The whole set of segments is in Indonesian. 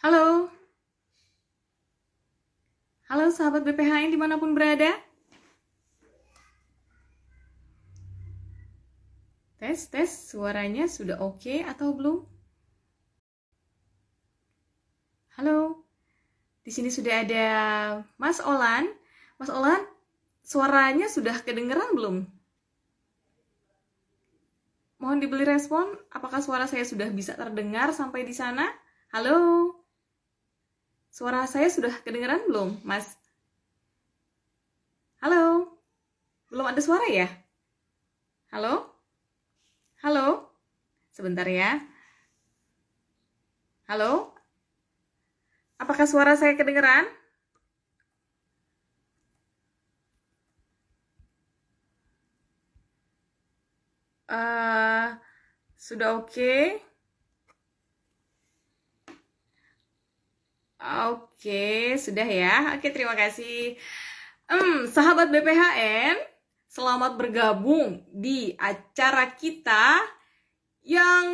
Halo. Halo sahabat BPHN di mana pun berada. Tes, tes, suaranya sudah oke atau belum? Halo. Di sini sudah ada Mas Olan. Mas Olan, suaranya sudah kedengeran belum? Mohon dibeli respon, apakah suara saya sudah bisa terdengar sampai di sana? Halo? Suara saya sudah kedengeran belum, Mas? Halo? Belum ada suara ya? Halo? Halo? Sebentar ya. Halo? Apakah suara saya kedengeran? Uh, sudah oke? Okay? Oke, sudah ya. Oke, terima kasih. Hmm, sahabat BPHN, selamat bergabung di acara kita yang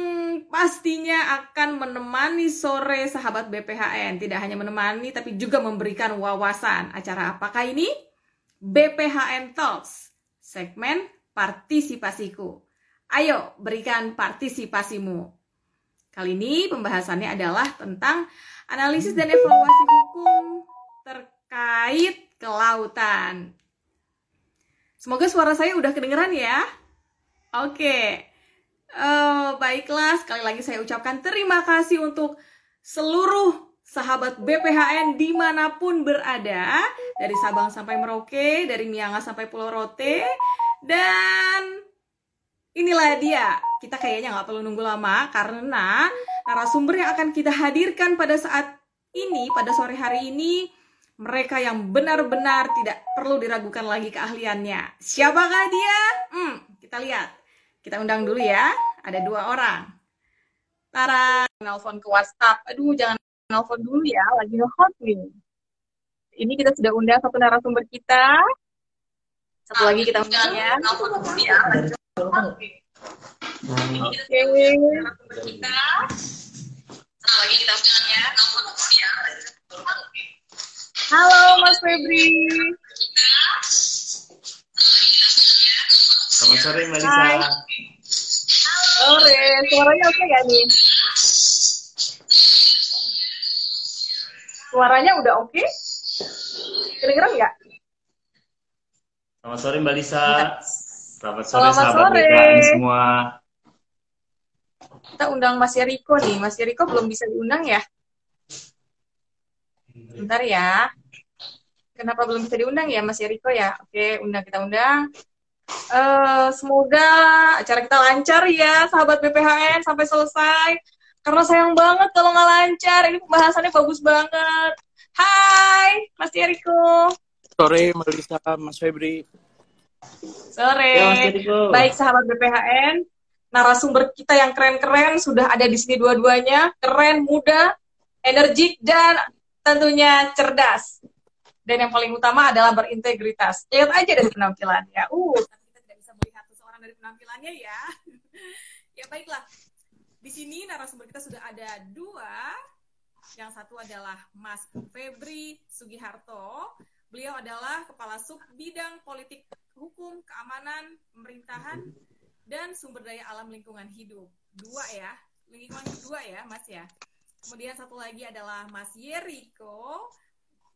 pastinya akan menemani sore sahabat BPHN. Tidak hanya menemani, tapi juga memberikan wawasan. Acara apakah ini? BPHN Talks, segmen partisipasiku. Ayo, berikan partisipasimu. Kali ini pembahasannya adalah tentang analisis dan evaluasi hukum terkait kelautan. Semoga suara saya udah kedengeran ya. Oke. Uh, baiklah, sekali lagi saya ucapkan terima kasih untuk seluruh sahabat BPHN di mana pun berada, dari Sabang sampai Merauke, dari Miangas sampai Pulau Rote, dan inilah dia. Kita kayaknya nggak perlu nunggu lama karena narasumber yang akan kita hadirkan pada saat ini, pada sore hari ini, mereka yang benar-benar tidak perlu diragukan lagi keahliannya. Siapakah dia? Hmm, kita lihat. Kita undang dulu ya. Ada dua orang. Tara, nelfon ke WhatsApp. Aduh, jangan nelfon dulu ya. Lagi nge-hot nih. Ini kita sudah undang satu narasumber kita. Satu lagi kita undang ya. Dulu ya. Ini kita kita. Satu lagi kita ya. Halo Mas Febri. Selamat sore Mbak Lisa. Hai. Sore, suaranya oke okay gak nih? Suaranya udah oke? Okay? Kedengeran nggak? Selamat sore Mbak Lisa. Selamat sore Selamat sahabat sore. BKN semua. Kita undang Mas Yeriko nih. Mas Yeriko belum bisa diundang ya? Bentar ya. Kenapa belum bisa diundang ya Mas Yeriko ya? Oke, undang kita undang. Eh, semoga acara kita lancar ya, sahabat BPHN sampai selesai. Karena sayang banget kalau nggak lancar. Ini pembahasannya bagus banget. Hai, Mas Yeriko. Sore, Mbak Lisa, Mas Febri. Sore. Ya. Baik sahabat BPHN, narasumber kita yang keren-keren sudah ada di sini dua-duanya, keren, muda, energik dan tentunya cerdas. Dan yang paling utama adalah berintegritas. Lihat aja dari penampilannya. Uh, tapi kita tidak bisa melihat seseorang dari penampilannya ya. ya baiklah. Di sini narasumber kita sudah ada dua. Yang satu adalah Mas Febri Sugiharto. Beliau adalah Kepala Sub Bidang Politik Hukum, Keamanan, Pemerintahan, dan Sumber Daya Alam Lingkungan Hidup. Dua ya, lingkungan hidup dua ya, Mas ya. Kemudian satu lagi adalah Mas Yeriko.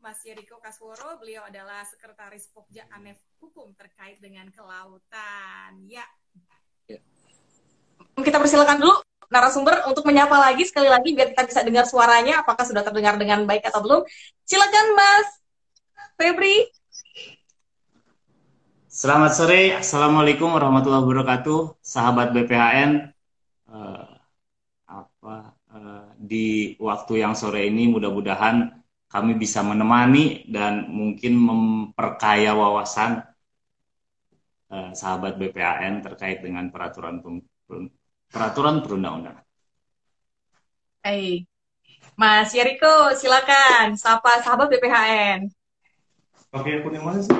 Mas Yeriko Kasworo, beliau adalah Sekretaris Pokja Anef Hukum terkait dengan kelautan. Ya. Ya. Kita persilakan dulu narasumber untuk menyapa lagi sekali lagi biar kita bisa dengar suaranya apakah sudah terdengar dengan baik atau belum. Silakan Mas Febri. Selamat sore, Assalamualaikum warahmatullahi wabarakatuh, sahabat BPHN. Eh, apa eh, di waktu yang sore ini mudah-mudahan kami bisa menemani dan mungkin memperkaya wawasan eh, sahabat BPHN terkait dengan peraturan peraturan perundang-undangan. Hai. Mas Yeriko, silakan sapa sahabat BPHN. Oke, aku yang mana sih?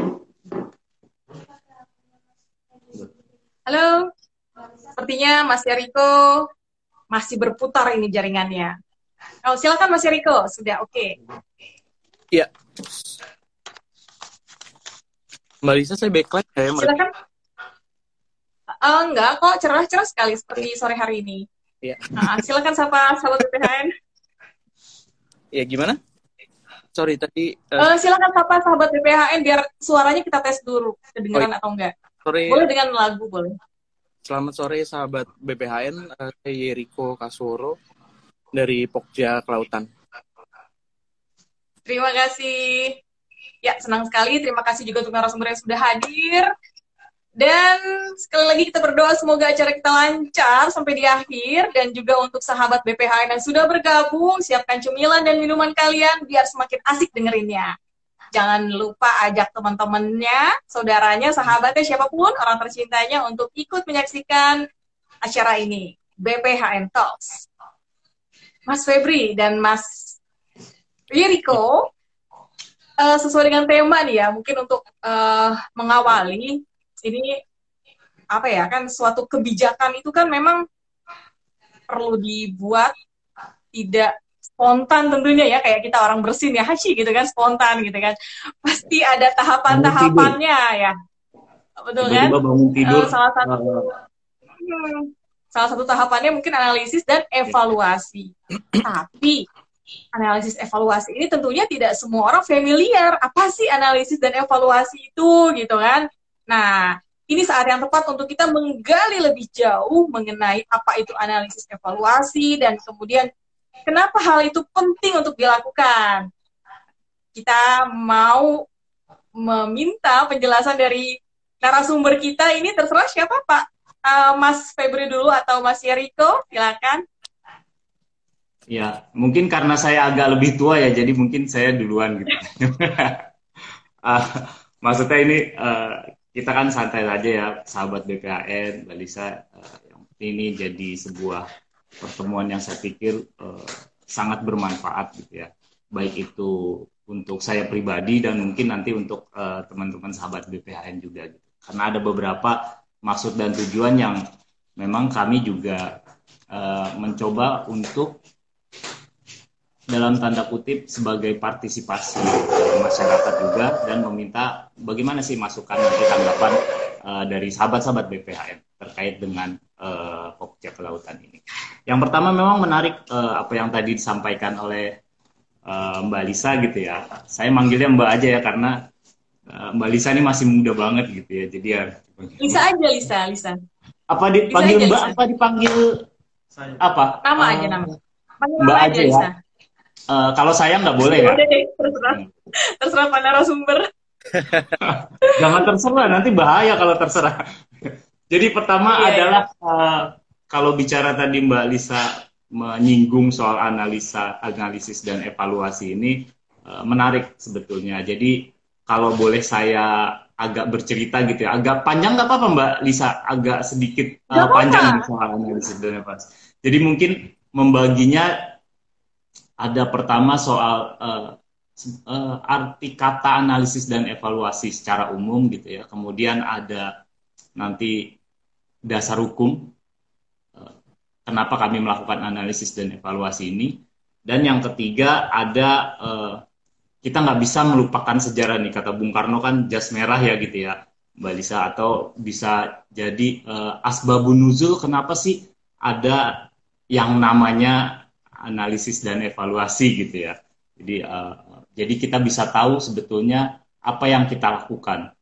Halo. Sepertinya Mas Yeriko masih berputar ini jaringannya. Oh, silakan Mas Riko. Sudah oke. Okay. Iya. Mbak Lisa saya backlight ya, Mbak. Silakan. Uh, enggak kok cerah-cerah sekali seperti sore hari ini. Iya. Uh, silakan sapa sahabat BPHN. Ya gimana? Sorry tadi. Uh, silakan sapa sahabat BPHN biar suaranya kita tes dulu kedengaran oh, atau enggak. Sore. Boleh dengan lagu boleh. Selamat sore sahabat BPHN, uh, saya Yeriko Kasoro dari Pokja Kelautan. Terima kasih. Ya, senang sekali. Terima kasih juga untuk narasumber yang sudah hadir. Dan sekali lagi kita berdoa semoga acara kita lancar sampai di akhir. Dan juga untuk sahabat BPHN yang sudah bergabung, siapkan cemilan dan minuman kalian biar semakin asik dengerinnya. Jangan lupa ajak teman-temannya, saudaranya, sahabatnya, siapa pun, orang tercintanya untuk ikut menyaksikan acara ini. BPHN Talks. Mas Febri dan Mas Riko, uh, sesuai dengan tema nih ya, mungkin untuk uh, mengawali ini apa ya kan suatu kebijakan itu kan memang perlu dibuat tidak spontan tentunya ya kayak kita orang bersin ya haji gitu kan spontan gitu kan. Pasti ada tahapan-tahapannya ya. Betul kan? tidur. Uh, salah satu hmm, salah satu tahapannya mungkin analisis dan evaluasi. Tapi analisis evaluasi ini tentunya tidak semua orang familiar. Apa sih analisis dan evaluasi itu gitu kan nah ini saat yang tepat untuk kita menggali lebih jauh mengenai apa itu analisis evaluasi dan kemudian Kenapa hal itu penting untuk dilakukan? Kita mau meminta penjelasan dari narasumber kita ini terserah siapa Pak? Uh, Mas Febri dulu atau Mas Yeriko, silakan. Ya, mungkin karena saya agak lebih tua ya, jadi mungkin saya duluan gitu. uh, maksudnya ini uh, kita kan santai aja ya, sahabat BPAN, Mbak Lisa. Uh, ini jadi sebuah pertemuan yang saya pikir uh, sangat bermanfaat gitu ya baik itu untuk saya pribadi dan mungkin nanti untuk uh, teman-teman sahabat BPHN juga gitu karena ada beberapa maksud dan tujuan yang memang kami juga uh, mencoba untuk dalam tanda kutip sebagai partisipasi masyarakat juga dan meminta bagaimana sih masukan nanti tanggapan uh, dari sahabat-sahabat BPHN terkait dengan uh, Pokja Kelautan ini. Yang pertama memang menarik uh, apa yang tadi disampaikan oleh uh, Mbak Lisa gitu ya. Saya manggilnya Mbak aja ya karena uh, Mbak Lisa ini masih muda banget gitu ya. Jadi ya Lisa aja Lisa, Lisa. Apa dipanggil aja, Mbak? Lisa. Apa dipanggil apa? Nama uh, aja nama. Panggil Mbak nama aja, aja ya. Uh, kalau saya nggak boleh ya. terserah. Terserah Pak narasumber. Jangan terserah, nanti bahaya kalau terserah. Jadi pertama iya, iya. adalah iya. Uh, kalau bicara tadi Mbak Lisa menyinggung soal analisa, analisis dan evaluasi ini uh, menarik sebetulnya. Jadi kalau boleh saya agak bercerita gitu ya, agak panjang nggak apa-apa Mbak Lisa, agak sedikit uh, panjang soal analisis dan evaluasi. Jadi mungkin membaginya ada pertama soal uh, uh, arti kata analisis dan evaluasi secara umum gitu ya. Kemudian ada nanti dasar hukum eh, kenapa kami melakukan analisis dan evaluasi ini. Dan yang ketiga ada eh, kita nggak bisa melupakan sejarah nih. Kata Bung Karno kan jas merah ya gitu ya Mbak Lisa. Atau bisa jadi uh, asbabun kenapa sih ada yang namanya analisis dan evaluasi gitu ya. Jadi uh, jadi kita bisa tahu sebetulnya apa yang kita lakukan.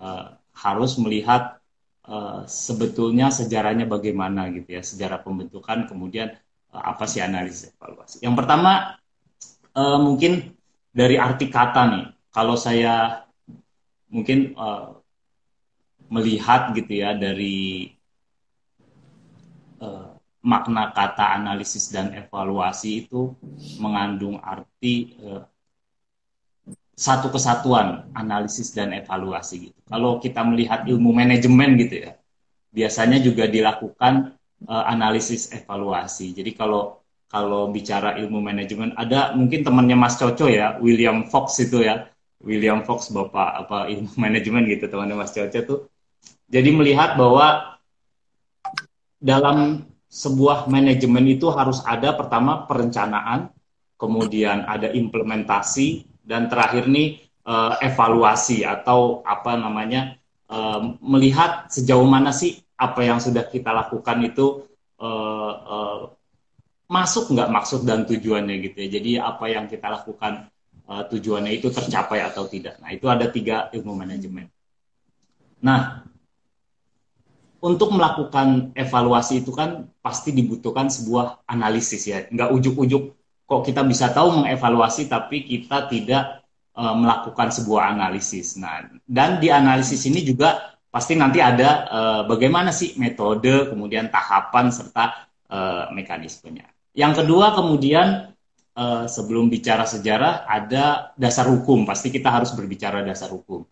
Uh, harus melihat uh, sebetulnya sejarahnya bagaimana gitu ya sejarah pembentukan kemudian uh, apa sih analisis evaluasi. Yang pertama uh, mungkin dari arti kata nih kalau saya mungkin uh, melihat gitu ya dari makna kata analisis dan evaluasi itu mengandung arti uh, satu kesatuan analisis dan evaluasi gitu. Kalau kita melihat ilmu manajemen gitu ya, biasanya juga dilakukan uh, analisis evaluasi. Jadi kalau kalau bicara ilmu manajemen ada mungkin temannya Mas Coco ya, William Fox itu ya. William Fox Bapak apa ilmu manajemen gitu temannya Mas Coco tuh. Jadi melihat bahwa dalam sebuah manajemen itu harus ada pertama perencanaan, kemudian ada implementasi, dan terakhir nih uh, evaluasi atau apa namanya uh, melihat sejauh mana sih apa yang sudah kita lakukan itu uh, masuk nggak maksud dan tujuannya gitu ya. Jadi apa yang kita lakukan tujuannya itu tercapai atau tidak. Nah itu ada tiga ilmu manajemen. Nah untuk melakukan evaluasi itu kan pasti dibutuhkan sebuah analisis ya. Nggak ujuk-ujuk kok kita bisa tahu mengevaluasi tapi kita tidak uh, melakukan sebuah analisis. Nah, dan di analisis ini juga pasti nanti ada uh, bagaimana sih metode, kemudian tahapan serta uh, mekanismenya. Yang kedua kemudian uh, sebelum bicara sejarah ada dasar hukum. Pasti kita harus berbicara dasar hukum.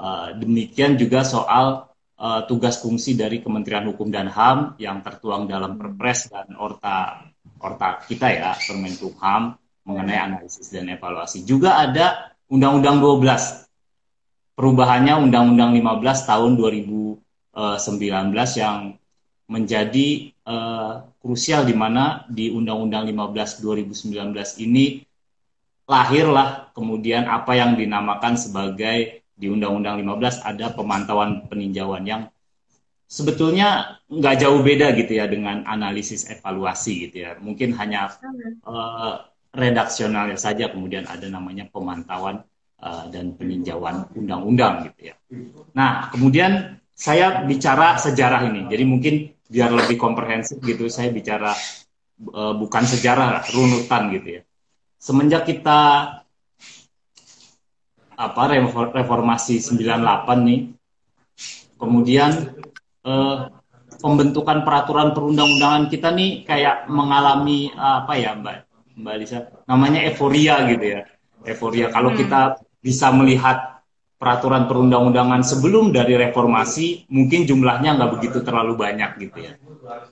Uh, demikian juga soal uh, tugas fungsi dari Kementerian Hukum dan HAM yang tertuang dalam Perpres dan Orta Orta kita ya Permenkumham mengenai analisis dan evaluasi. Juga ada Undang-Undang 12 perubahannya Undang-Undang 15 tahun 2019 yang menjadi uh, krusial di mana di Undang-Undang 15 2019 ini lahirlah kemudian apa yang dinamakan sebagai di Undang-Undang 15 ada pemantauan peninjauan yang sebetulnya nggak jauh beda gitu ya dengan analisis evaluasi gitu ya. Mungkin hanya uh, redaksionalnya saja kemudian ada namanya pemantauan uh, dan peninjauan undang-undang gitu ya. Nah, kemudian saya bicara sejarah ini. Jadi mungkin biar lebih komprehensif gitu saya bicara uh, bukan sejarah runutan gitu ya. Semenjak kita apa reformasi 98 nih. Kemudian eh, pembentukan peraturan perundang-undangan kita nih kayak mengalami apa ya Mbak Mbak Lisa namanya euforia gitu ya. Euforia kalau hmm. kita bisa melihat peraturan perundang-undangan sebelum dari reformasi mungkin jumlahnya nggak begitu terlalu banyak gitu ya.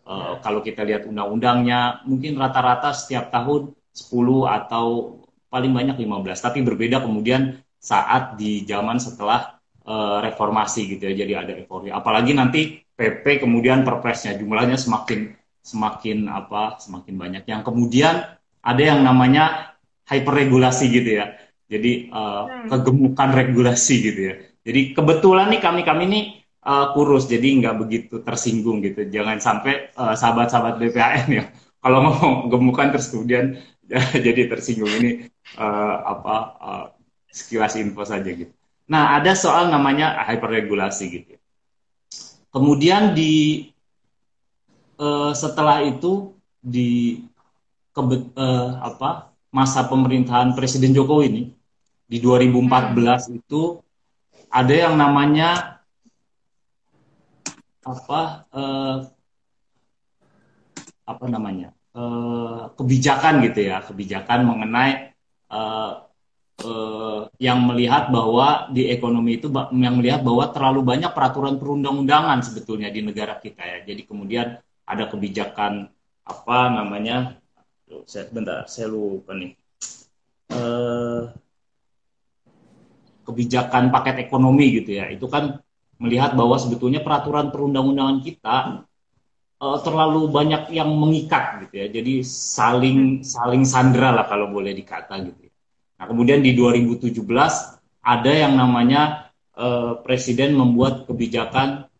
Uh, kalau kita lihat undang-undangnya mungkin rata-rata setiap tahun 10 atau paling banyak 15 tapi berbeda kemudian saat di zaman setelah uh, reformasi gitu ya. Jadi ada euforia. Apalagi nanti PP kemudian perpresnya. Jumlahnya semakin semakin apa semakin banyak. Yang kemudian ada yang namanya hyperregulasi gitu ya. Jadi uh, kegemukan regulasi gitu ya. Jadi kebetulan nih kami kami ini uh, kurus. Jadi nggak begitu tersinggung gitu. Jangan sampai uh, sahabat-sahabat BPAN ya. Kalau ngomong gemukan terus kemudian jadi tersinggung. Ini uh, apa uh, sekilas info saja gitu. Nah, ada soal namanya hyperregulasi gitu. Kemudian di uh, setelah itu di kebet, uh, apa masa pemerintahan Presiden Jokowi ini di 2014 itu ada yang namanya apa uh, apa namanya kebijakan gitu ya kebijakan mengenai uh, yang melihat bahwa di ekonomi itu yang melihat bahwa terlalu banyak peraturan perundang-undangan sebetulnya di negara kita ya. Jadi kemudian ada kebijakan apa namanya? Saya bentar, saya lupa nih. Uh, kebijakan paket ekonomi gitu ya. Itu kan melihat bahwa sebetulnya peraturan perundang-undangan kita uh, terlalu banyak yang mengikat gitu ya. Jadi saling saling sandra lah kalau boleh dikata gitu. Nah, kemudian di 2017 ada yang namanya uh, Presiden membuat kebijakan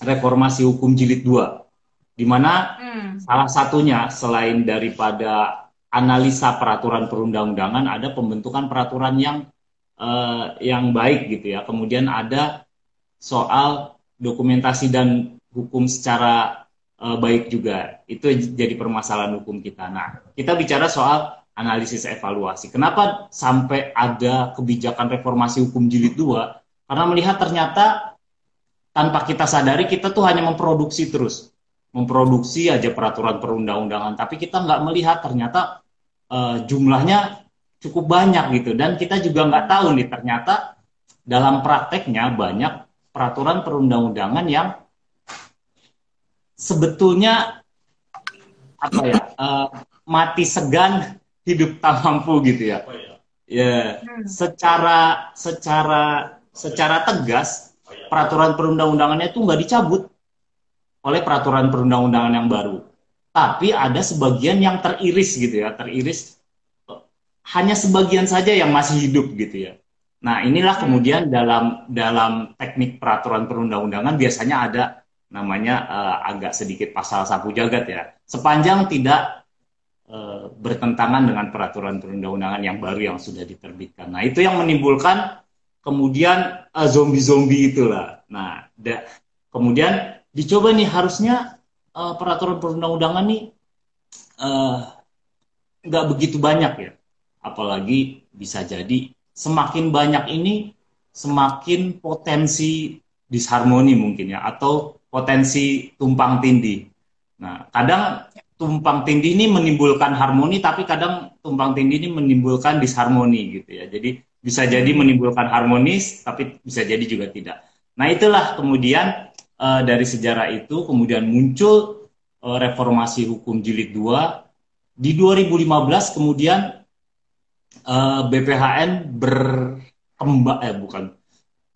reformasi hukum jilid 2 di mana hmm. salah satunya selain daripada analisa peraturan perundang-undangan ada pembentukan peraturan yang uh, yang baik gitu ya. Kemudian ada soal dokumentasi dan hukum secara uh, baik juga. Itu jadi permasalahan hukum kita. Nah, kita bicara soal analisis evaluasi. Kenapa sampai ada kebijakan reformasi hukum jilid 2? Karena melihat ternyata tanpa kita sadari kita tuh hanya memproduksi terus. Memproduksi aja peraturan perundang-undangan. Tapi kita nggak melihat ternyata uh, jumlahnya cukup banyak gitu. Dan kita juga nggak tahu nih ternyata dalam prakteknya banyak peraturan perundang-undangan yang sebetulnya apa ya uh, mati segan hidup tak mampu gitu ya. Oh, iya. Ya, hmm. secara secara secara tegas oh, iya. peraturan perundang-undangannya itu nggak dicabut oleh peraturan perundang-undangan yang baru. tapi ada sebagian yang teriris gitu ya, teriris hanya sebagian saja yang masih hidup gitu ya. Nah, inilah kemudian dalam dalam teknik peraturan perundang-undangan biasanya ada namanya uh, agak sedikit pasal sapu jagat ya. Sepanjang tidak uh, bertentangan dengan peraturan perundang-undangan yang baru yang sudah diterbitkan. Nah, itu yang menimbulkan kemudian uh, zombie-zombie itulah. Nah, da, kemudian dicoba nih harusnya uh, peraturan perundang-undangan nih nggak uh, begitu banyak ya. Apalagi bisa jadi semakin banyak ini semakin potensi disharmoni mungkin ya atau potensi tumpang tindih. Nah, kadang tumpang tindih ini menimbulkan harmoni tapi kadang tumpang tindih ini menimbulkan disharmoni gitu ya. Jadi bisa jadi menimbulkan harmonis tapi bisa jadi juga tidak. Nah, itulah kemudian uh, dari sejarah itu kemudian muncul uh, reformasi hukum jilid 2 di 2015 kemudian uh, eh, BPHN berkembang eh bukan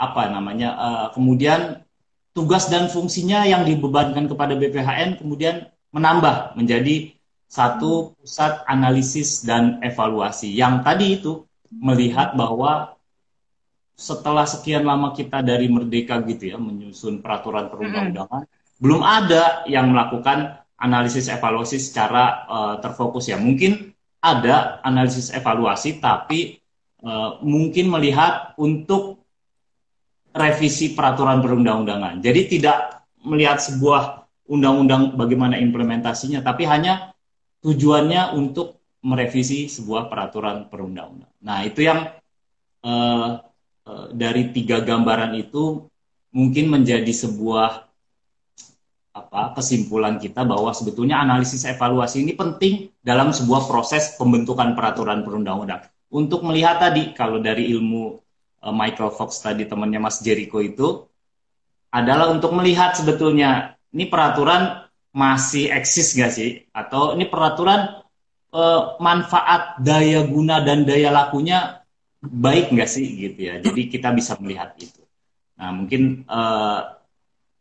apa namanya uh, kemudian tugas dan fungsinya yang dibebankan kepada BPHN kemudian menambah menjadi satu pusat analisis dan evaluasi yang tadi itu melihat bahwa setelah sekian lama kita dari merdeka gitu ya menyusun peraturan perundang-undangan hmm. belum ada yang melakukan analisis evaluasi secara uh, terfokus ya mungkin ada analisis evaluasi, tapi uh, mungkin melihat untuk revisi peraturan perundang-undangan. Jadi tidak melihat sebuah undang-undang bagaimana implementasinya, tapi hanya tujuannya untuk merevisi sebuah peraturan perundang-undangan. Nah itu yang uh, uh, dari tiga gambaran itu mungkin menjadi sebuah apa kesimpulan kita bahwa sebetulnya analisis evaluasi ini penting dalam sebuah proses pembentukan peraturan perundang-undang. Untuk melihat tadi kalau dari ilmu uh, Michael Fox tadi temannya Mas Jericho itu adalah untuk melihat sebetulnya ini peraturan masih eksis gak sih atau ini peraturan uh, manfaat daya guna dan daya lakunya baik nggak sih gitu ya. Jadi kita bisa melihat itu. Nah mungkin uh,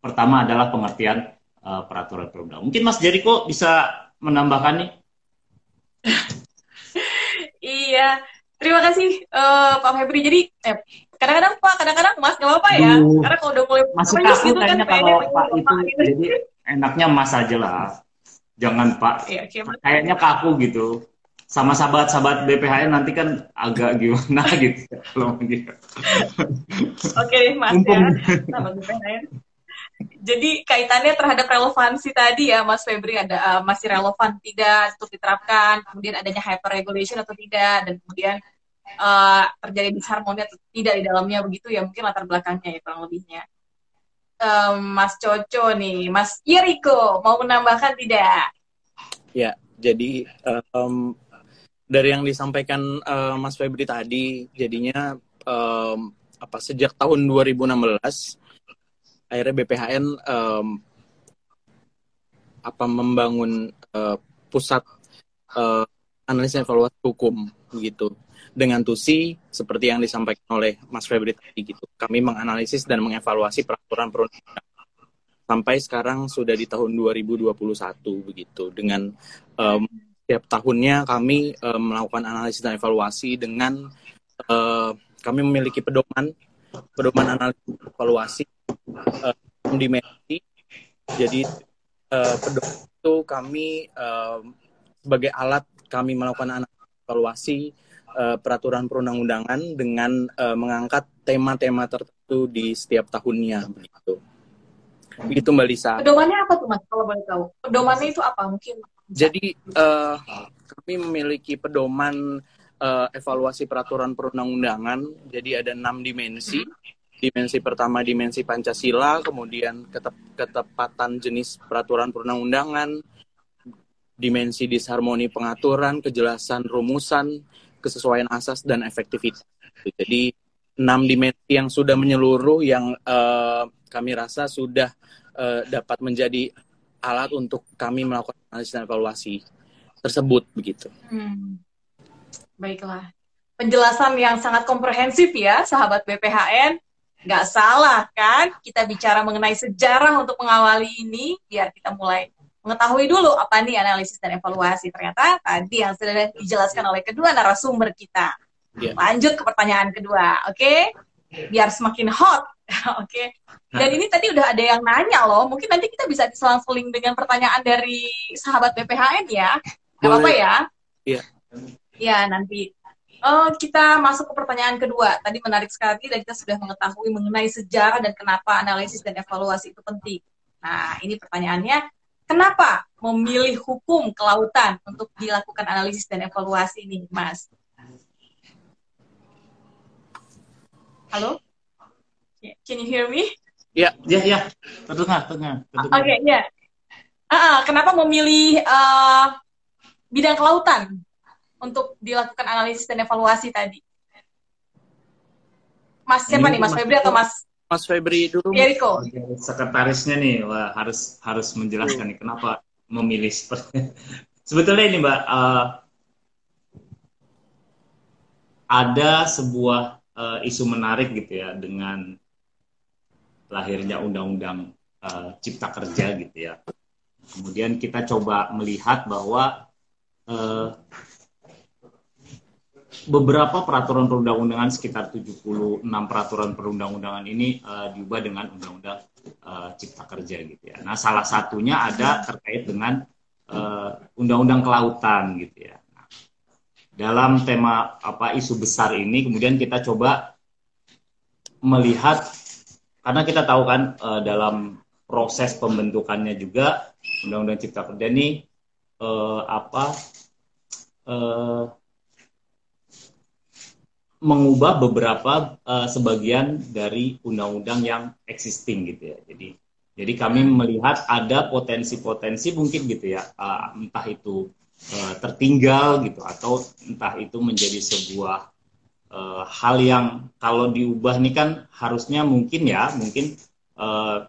pertama adalah pengertian uh, peraturan perundang. Mungkin Mas Jericho bisa menambahkan nih. iya, terima kasih uh, Pak Febri. Jadi eh, kadang-kadang Pak, kadang-kadang Mas nggak apa-apa ya. Duh, Karena kalau udah mulai masih kaku gitu kan, kalau Pak itu, gitu. jadi enaknya Mas aja lah. Jangan Pak. Iya, Kayaknya kaku gitu. Sama sahabat-sahabat BPHN nanti kan agak gimana gitu. Oke, okay, Mas Mumpung. ya. Sahabat BPHN jadi kaitannya terhadap relevansi tadi ya Mas Febri ada uh, masih relevan tidak untuk diterapkan kemudian adanya hyper regulation atau tidak dan kemudian uh, terjadi disharmoni atau tidak di dalamnya begitu ya mungkin latar belakangnya ya kurang lebihnya. Um, Mas Coco nih Mas Yeriko mau menambahkan tidak? Ya jadi um, dari yang disampaikan uh, Mas Febri tadi jadinya um, apa sejak tahun 2016 akhirnya BPHN um, apa membangun uh, pusat uh, analisis evaluasi hukum gitu dengan tusi seperti yang disampaikan oleh Mas Febri tadi gitu. Kami menganalisis dan mengevaluasi peraturan perundang sampai sekarang sudah di tahun 2021 begitu. Dengan um, setiap tahunnya kami um, melakukan analisis dan evaluasi dengan uh, kami memiliki pedoman pedoman analisis evaluasi uh, dimensi. Jadi uh, pedoman itu kami uh, sebagai alat kami melakukan evaluasi uh, peraturan perundang-undangan dengan uh, mengangkat tema-tema tertentu di setiap tahunnya begitu. Begitu Mbak Lisa. Pedomannya apa tuh Mas kalau boleh tahu? Pedomannya itu apa mungkin? Jadi uh, kami memiliki pedoman uh, evaluasi peraturan perundang-undangan. Jadi ada enam dimensi. Dimensi pertama dimensi Pancasila, kemudian ketep ketepatan jenis peraturan perundang-undangan, dimensi disharmoni pengaturan, kejelasan rumusan, kesesuaian asas dan efektivitas. Jadi enam dimensi yang sudah menyeluruh yang uh, kami rasa sudah uh, dapat menjadi alat untuk kami melakukan analisis dan evaluasi tersebut begitu. Hmm. Baiklah. Penjelasan yang sangat komprehensif ya, sahabat BPHN nggak salah kan kita bicara mengenai sejarah untuk mengawali ini biar kita mulai mengetahui dulu apa nih analisis dan evaluasi. Ternyata tadi yang sudah dijelaskan oleh kedua narasumber kita. Yeah. Lanjut ke pertanyaan kedua, oke? Okay? Biar semakin hot, oke? Okay? Dan ini tadi udah ada yang nanya loh. Mungkin nanti kita bisa selang-seling dengan pertanyaan dari sahabat BPHN ya. Gak apa-apa ya? Iya. Ya nanti. Oh, kita masuk ke pertanyaan kedua. Tadi menarik sekali dan kita sudah mengetahui mengenai sejarah dan kenapa analisis dan evaluasi itu penting. Nah, ini pertanyaannya, kenapa memilih hukum kelautan untuk dilakukan analisis dan evaluasi ini, Mas? Halo? Can you hear me? Ya, ya, ya. Terdengar, terdengar. Oke, okay, ya. Uh, kenapa memilih uh, bidang kelautan untuk dilakukan analisis dan evaluasi tadi? Mas siapa Ini nih, Mas Febri atau Mas Mas Febri dulu. Jericho. Sekretarisnya nih, wah harus harus menjelaskan nih kenapa memilih seperti sebetulnya ini Mbak uh, ada sebuah uh, isu menarik gitu ya dengan lahirnya undang-undang uh, Cipta Kerja gitu ya. Kemudian kita coba melihat bahwa Eh, beberapa peraturan perundang-undangan sekitar 76 peraturan perundang-undangan ini uh, diubah dengan undang-undang uh, cipta kerja gitu ya. Nah, salah satunya ada terkait dengan undang-undang uh, kelautan gitu ya. Nah, dalam tema apa isu besar ini kemudian kita coba melihat karena kita tahu kan uh, dalam proses pembentukannya juga undang-undang cipta kerja ini uh, apa mengubah beberapa uh, sebagian dari undang-undang yang existing gitu ya. Jadi jadi kami melihat ada potensi-potensi mungkin gitu ya, uh, entah itu uh, tertinggal gitu atau entah itu menjadi sebuah uh, hal yang kalau diubah nih kan harusnya mungkin ya, mungkin uh,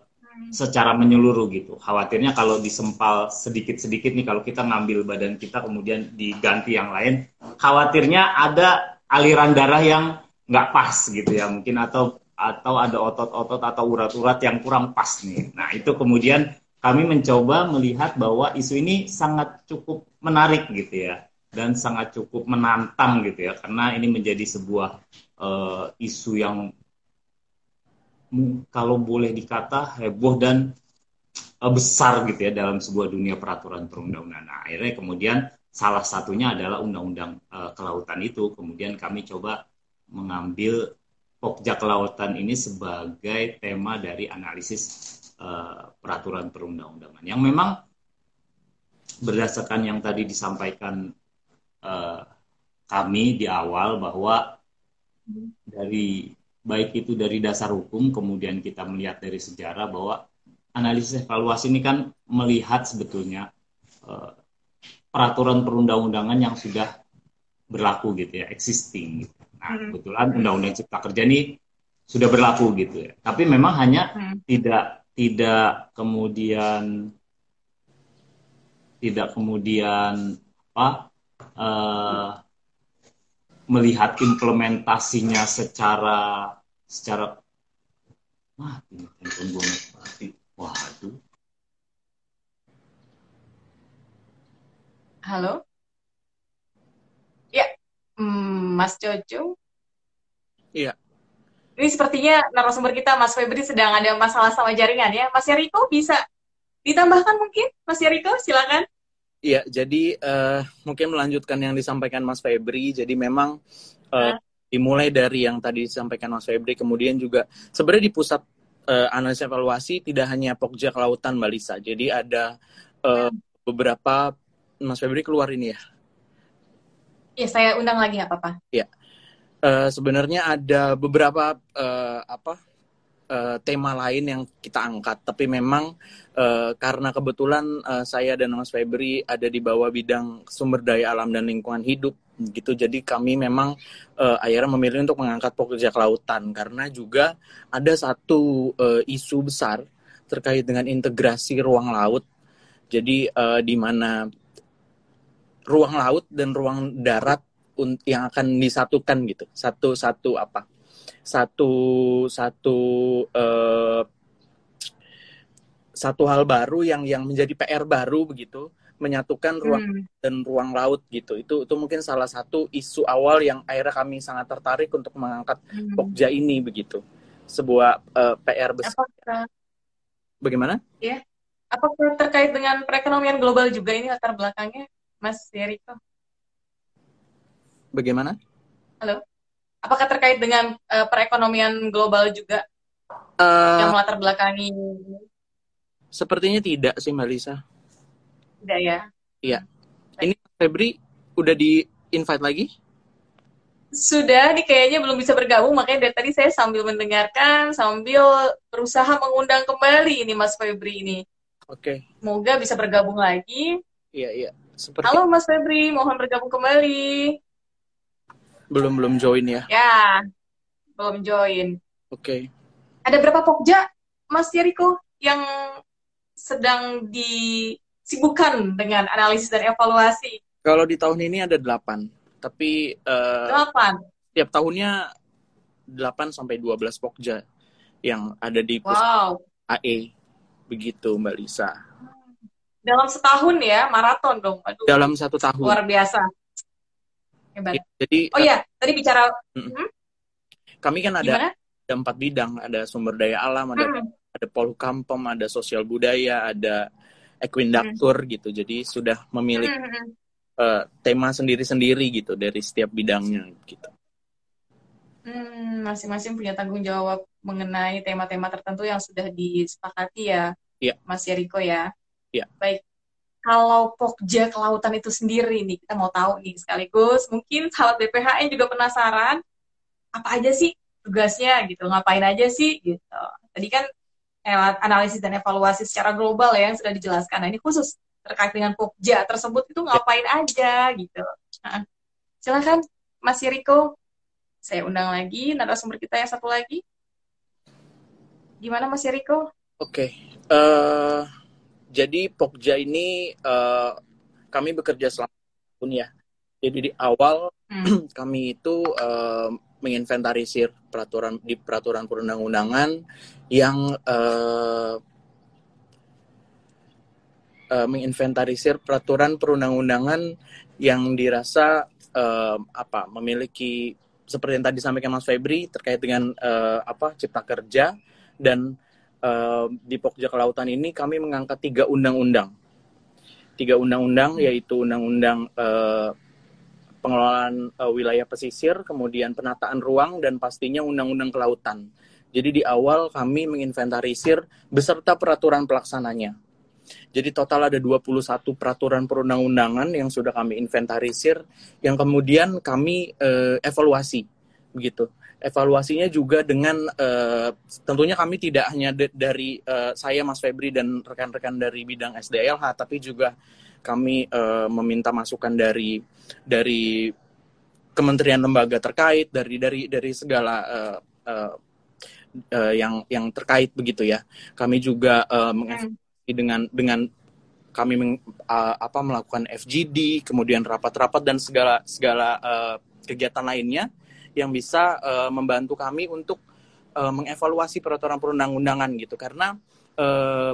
secara menyeluruh gitu. Khawatirnya kalau disempal sedikit-sedikit nih kalau kita ngambil badan kita kemudian diganti yang lain, khawatirnya ada aliran darah yang nggak pas gitu ya mungkin atau atau ada otot-otot atau urat-urat yang kurang pas nih. Nah itu kemudian kami mencoba melihat bahwa isu ini sangat cukup menarik gitu ya dan sangat cukup menantang gitu ya karena ini menjadi sebuah uh, isu yang kalau boleh dikata heboh dan uh, besar gitu ya dalam sebuah dunia peraturan perundang-undangan. Nah, akhirnya kemudian salah satunya adalah undang-undang uh, kelautan itu. Kemudian kami coba mengambil Pokja Kelautan ini sebagai tema dari analisis uh, peraturan perundang-undangan yang memang berdasarkan yang tadi disampaikan uh, kami di awal bahwa dari baik itu dari dasar hukum, kemudian kita melihat dari sejarah bahwa analisis evaluasi ini kan melihat sebetulnya peraturan perundang-undangan yang sudah berlaku gitu ya, existing. Gitu. Nah, hmm. kebetulan undang-undang cipta kerja ini sudah berlaku gitu ya. Tapi memang hanya hmm. tidak tidak kemudian tidak kemudian apa uh, melihat implementasinya secara secara mati handphone gue mati waduh halo? Ya hmm, Mas Jojo? Iya. Ini sepertinya narasumber kita Mas Febri sedang ada masalah sama jaringan ya. Mas Yeriko bisa ditambahkan mungkin? Mas Yeriko silakan. Iya, jadi uh, mungkin melanjutkan yang disampaikan Mas Febri. Jadi memang uh, dimulai dari yang tadi disampaikan Mas Febri, kemudian juga sebenarnya di pusat uh, analisa evaluasi tidak hanya Pokja Kelautan Mbak Lisa. Jadi ada uh, beberapa Mas Febri keluar ini ya. Iya, saya undang lagi apa-apa. Iya. Uh, sebenarnya ada beberapa uh, apa uh, tema lain yang kita angkat, tapi memang uh, karena kebetulan uh, saya dan Mas Febri ada di bawah bidang sumber daya alam dan lingkungan hidup gitu, jadi kami memang uh, akhirnya memilih untuk mengangkat pekerja kelautan karena juga ada satu uh, isu besar terkait dengan integrasi ruang laut, jadi uh, di mana ruang laut dan ruang darat yang akan disatukan gitu. Satu satu apa? Satu satu uh, satu hal baru yang yang menjadi PR baru begitu menyatukan ruang Hmm. dan ruang laut gitu. Itu itu mungkin salah satu isu awal yang akhirnya kami sangat tertarik untuk mengangkat Hmm. Pokja ini begitu. Sebuah eh, PR besar Apakah bagaimana? Apakah terkait dengan perekonomian global juga ini latar belakangnya, Mas Yeriko? bagaimana? Apakah terkait dengan eh, perekonomian global juga? Eh, yang melatar belakangi sepertinya tidak sih Mbak Lisa. Tidak ya? ini Febri udah di invite lagi? Sudah, ini kayaknya belum bisa bergabung, makanya dari tadi saya sambil mendengarkan, sambil berusaha mengundang kembali ini Mas Febri ini. oke. Semoga bisa bergabung lagi. iya iya seperti Halo Mas Febri, mohon bergabung kembali. belum belum join ya Ya, belum join. oke Ada berapa pokja, Mas Yeriko, yang sedang disibukkan dengan analisis dan evaluasi? kalau di tahun ini ada delapan tapi eh, Delapan. tiap tahunnya 8 sampai 12 pokja yang ada di pusat Wow. AE begitu Mbak Lisa Dalam setahun ya, maraton dong. Aduh, dalam satu tahun luar biasa. Hebat. Ya, jadi Oh iya, tadi bicara kami kan ada gimana? ada empat bidang ada sumber daya alam ada Hmm. ada polhukampem ada sosial budaya ada equindaktur gitu jadi sudah memiliki Hmm, hmm, hmm. eh, tema sendiri-sendiri gitu dari setiap bidangnya gitu Hmm, masing-masing punya tanggung jawab mengenai tema-tema tertentu yang sudah disepakati ya, Iya. Mas Yeriko ya. Iya. Baik. Kalau Pokja kelautan itu sendiri nih, kita mau tahu nih sekaligus. Mungkin sahabat BPHN juga penasaran, apa aja sih tugasnya gitu, ngapain aja sih gitu. Tadi kan analisis dan evaluasi secara global ya yang sudah dijelaskan. Nah ini khusus terkait dengan Pokja tersebut itu ngapain aja gitu. Nah, silakan Mas Yeriko saya undang lagi narasumber kita yang satu lagi. Gimana Mas Yeriko? Oke, eh jadi Pokja ini eh, kami bekerja selama tahun ya. Jadi di awal Hmm. kami itu eh, menginventarisir peraturan di peraturan perundang-undangan yang eh, eh, menginventarisir peraturan perundang-undangan yang dirasa eh, apa memiliki seperti yang tadi disampaikan Mas Febri terkait dengan eh, apa cipta kerja dan di Pokja Kelautan ini kami mengangkat tiga undang-undang tiga undang-undang yaitu undang-undang eh, pengelolaan eh, wilayah pesisir, kemudian penataan ruang dan pastinya undang-undang kelautan. Jadi di awal kami menginventarisir beserta peraturan pelaksananya. Jadi total ada 21 peraturan perundang-undangan yang sudah kami inventarisir yang kemudian kami eh, evaluasi begitu. Evaluasinya juga dengan eh, tentunya kami tidak hanya dari eh, saya Mas Febri dan rekan-rekan dari bidang SDLH tapi juga kami eh, meminta masukan dari dari kementerian lembaga terkait dari dari dari segala eh, eh, eh, yang yang terkait begitu ya. Kami juga eh, mengevaluasi dengan dengan kami meng- eh, apa melakukan FGD, kemudian rapat-rapat dan segala segala eh, kegiatan lainnya yang bisa eh, membantu kami untuk eh, mengevaluasi peraturan perundang-undangan gitu karena eh,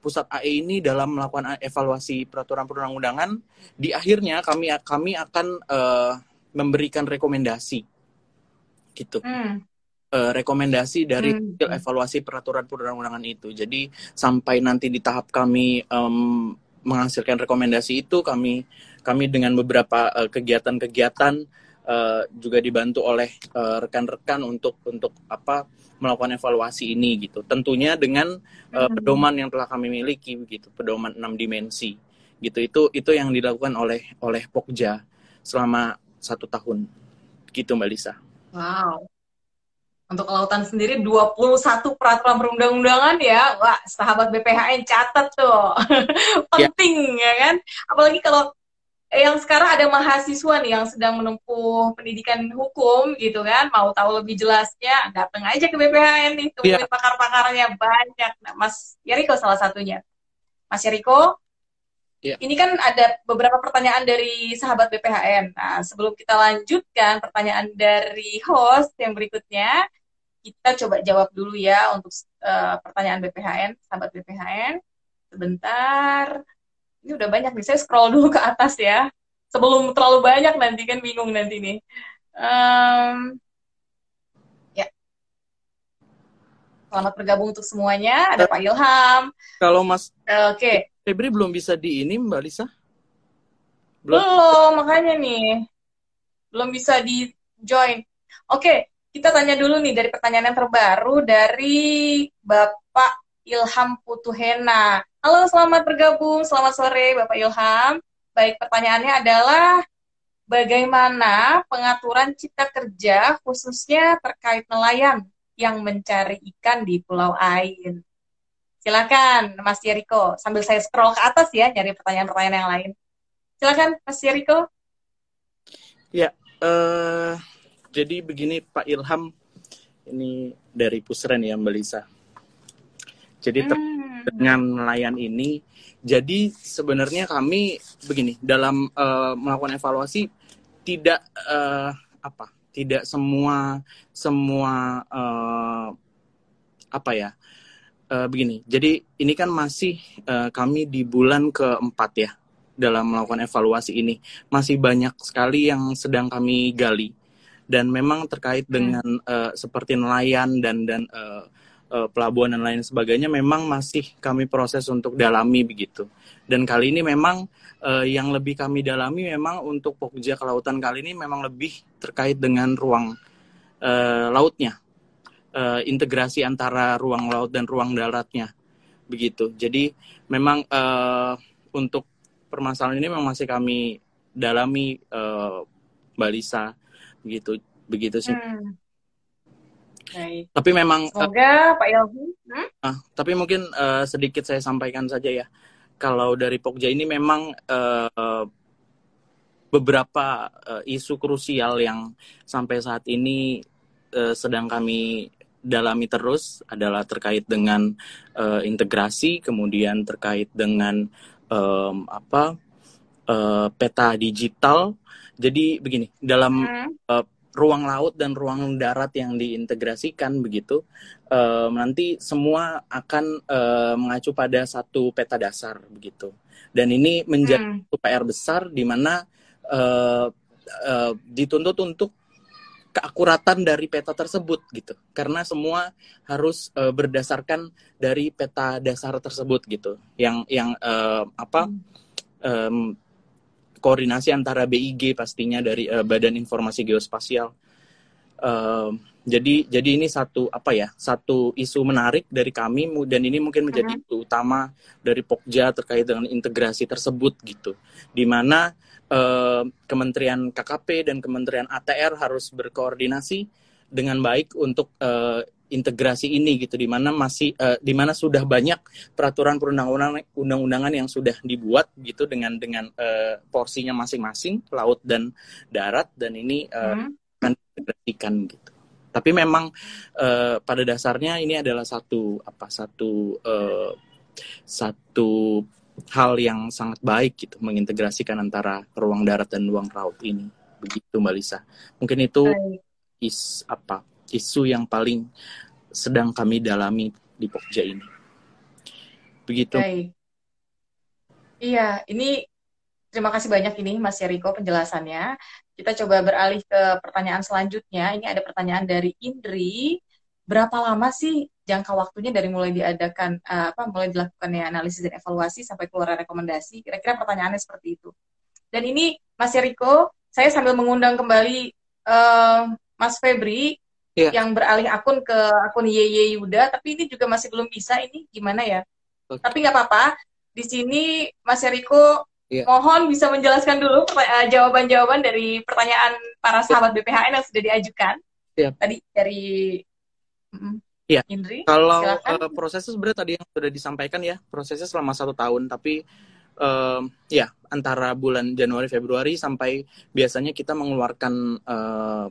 pusat AE ini dalam melakukan evaluasi peraturan perundang-undangan di akhirnya kami kami akan eh, memberikan rekomendasi gitu Hmm. Eh, rekomendasi dari Hmm. evaluasi peraturan perundang-undangan itu jadi sampai nanti di tahap kami em, menghasilkan rekomendasi itu kami kami dengan beberapa kegiatan-kegiatan eh, juga dibantu oleh eh, rekan-rekan untuk untuk apa melakukan evaluasi ini gitu tentunya dengan Hmm. pedoman yang telah kami miliki begitu pedoman enam dimensi gitu itu itu yang dilakukan oleh oleh Pokja selama satu tahun gitu Mbak Lisa Wow. Untuk kelautan sendiri 21 peraturan perundang-undangan ya. Wah, sahabat BPHN catat tuh. Penting ya kan? Apalagi kalau yang sekarang ada mahasiswa nih yang sedang menempuh pendidikan hukum gitu kan, mau tahu lebih jelasnya, datang aja ke BPHN nih, temuin Iya. pakar-pakarnya banyak. Nah, Mas Yeriko salah satunya. Mas Yeriko, Iya. ini kan ada beberapa pertanyaan dari sahabat BPHN. Nah, sebelum kita lanjutkan pertanyaan dari host yang berikutnya, kita coba jawab dulu ya untuk uh, pertanyaan BPHN, sahabat BPHN. Sebentar. Ini udah banyak nih, saya scroll dulu ke atas ya. Sebelum terlalu banyak nanti kan bingung nanti nih. Um, ya. Selamat bergabung untuk semuanya. Ada Pak Ilham. Kalau Mas Oke. Okay. Febri belum bisa di ini Mbak Lisa? Belum, belum makanya nih. Belum bisa di join. Oke, okay, kita tanya dulu nih dari pertanyaan yang terbaru dari Bapak Ilham Putuhena. Halo, selamat bergabung. Selamat sore Bapak Ilham. Baik, pertanyaannya adalah bagaimana pengaturan cipta kerja khususnya terkait nelayan yang mencari ikan di Pulau Ain. Silakan Mas Yeriko, sambil saya scroll ke atas ya nyari pertanyaan-pertanyaan yang lain. Silakan Mas Yeriko. Ya, uh, jadi begini Pak Ilham, ini dari Pusren ya Mbak Lisa. Jadi hmm. dengan nelayan ini, jadi sebenarnya kami begini dalam uh, melakukan evaluasi tidak uh, apa, tidak semua semua uh, apa ya uh, begini. Jadi ini kan masih uh, kami di bulan keempat ya dalam melakukan evaluasi ini. Masih banyak sekali yang sedang kami gali dan memang terkait hmm. dengan uh, seperti nelayan dan dan uh, uh, pelabuhan dan lain sebagainya memang masih kami proses untuk dalami begitu. Dan kali ini memang uh, yang lebih kami dalami memang untuk Pokja Kelautan kali ini memang lebih terkait dengan ruang uh, lautnya uh, integrasi antara ruang laut dan ruang daratnya begitu. Jadi memang uh, untuk permasalahan ini memang masih kami dalami uh, Mbak Lisa begitu begitu sih. Hmm. Okay. Tapi memang semoga uh, Pak Ilmi. Hmm? Uh, tapi mungkin uh, sedikit saya sampaikan saja ya. Kalau dari Pokja ini memang uh, beberapa uh, isu krusial yang sampai saat ini uh, sedang kami dalami terus adalah terkait dengan uh, integrasi, kemudian terkait dengan um, apa uh, peta digital. Jadi begini, dalam uh, ruang laut dan ruang darat yang diintegrasikan begitu, uh, nanti semua akan uh, mengacu pada satu peta dasar begitu. Dan ini menjadi hmm. PR besar di mana uh, uh, dituntut untuk keakuratan dari peta tersebut gitu karena semua harus uh, berdasarkan dari peta dasar tersebut gitu yang yang uh, apa um, koordinasi antara BIG pastinya dari uh, Badan Informasi Geospasial uh, jadi jadi ini satu apa ya satu isu menarik dari kami dan ini mungkin menjadi uh -huh. utama dari Pokja terkait dengan integrasi tersebut gitu di mana Eh, Kementerian KKP dan Kementerian ATR harus berkoordinasi dengan baik untuk uh, integrasi ini gitu di mana masih uh, di mana sudah banyak peraturan perundang-undangan undang-undangan yang sudah dibuat gitu dengan dengan uh, porsinya masing-masing laut dan darat dan ini uh, hmm. akan diintegrasikan gitu. Tapi memang uh, pada dasarnya ini adalah satu apa satu uh, satu hal yang sangat baik gitu mengintegrasikan antara ruang darat dan ruang laut ini begitu Mbak Lisa mungkin itu is apa isu yang paling sedang kami dalami di Pokja ini. Begitu. Baik. iya ini terima kasih banyak ini Mas Yeriko penjelasannya. Kita coba beralih ke pertanyaan selanjutnya. Ini ada pertanyaan dari Indri. Berapa lama sih jangka waktunya dari mulai diadakan uh, apa mulai dilakukannya analisis dan evaluasi sampai keluar rekomendasi? Kira-kira pertanyaannya seperti itu. Dan ini Mas Eriko saya sambil mengundang kembali uh, Mas Febri yeah. yang beralih akun ke akun Yeye Yuda tapi ini juga masih belum bisa ini gimana ya okay. tapi nggak apa-apa di sini Mas Eriko yeah. mohon bisa menjelaskan dulu uh, jawaban-jawaban dari pertanyaan para sahabat BPHN yang sudah diajukan yeah. tadi dari Iya. Kalau uh, prosesnya sebenarnya tadi yang sudah disampaikan ya, prosesnya selama satu tahun, tapi uh, ya antara bulan Januari Februari sampai biasanya kita mengeluarkan uh,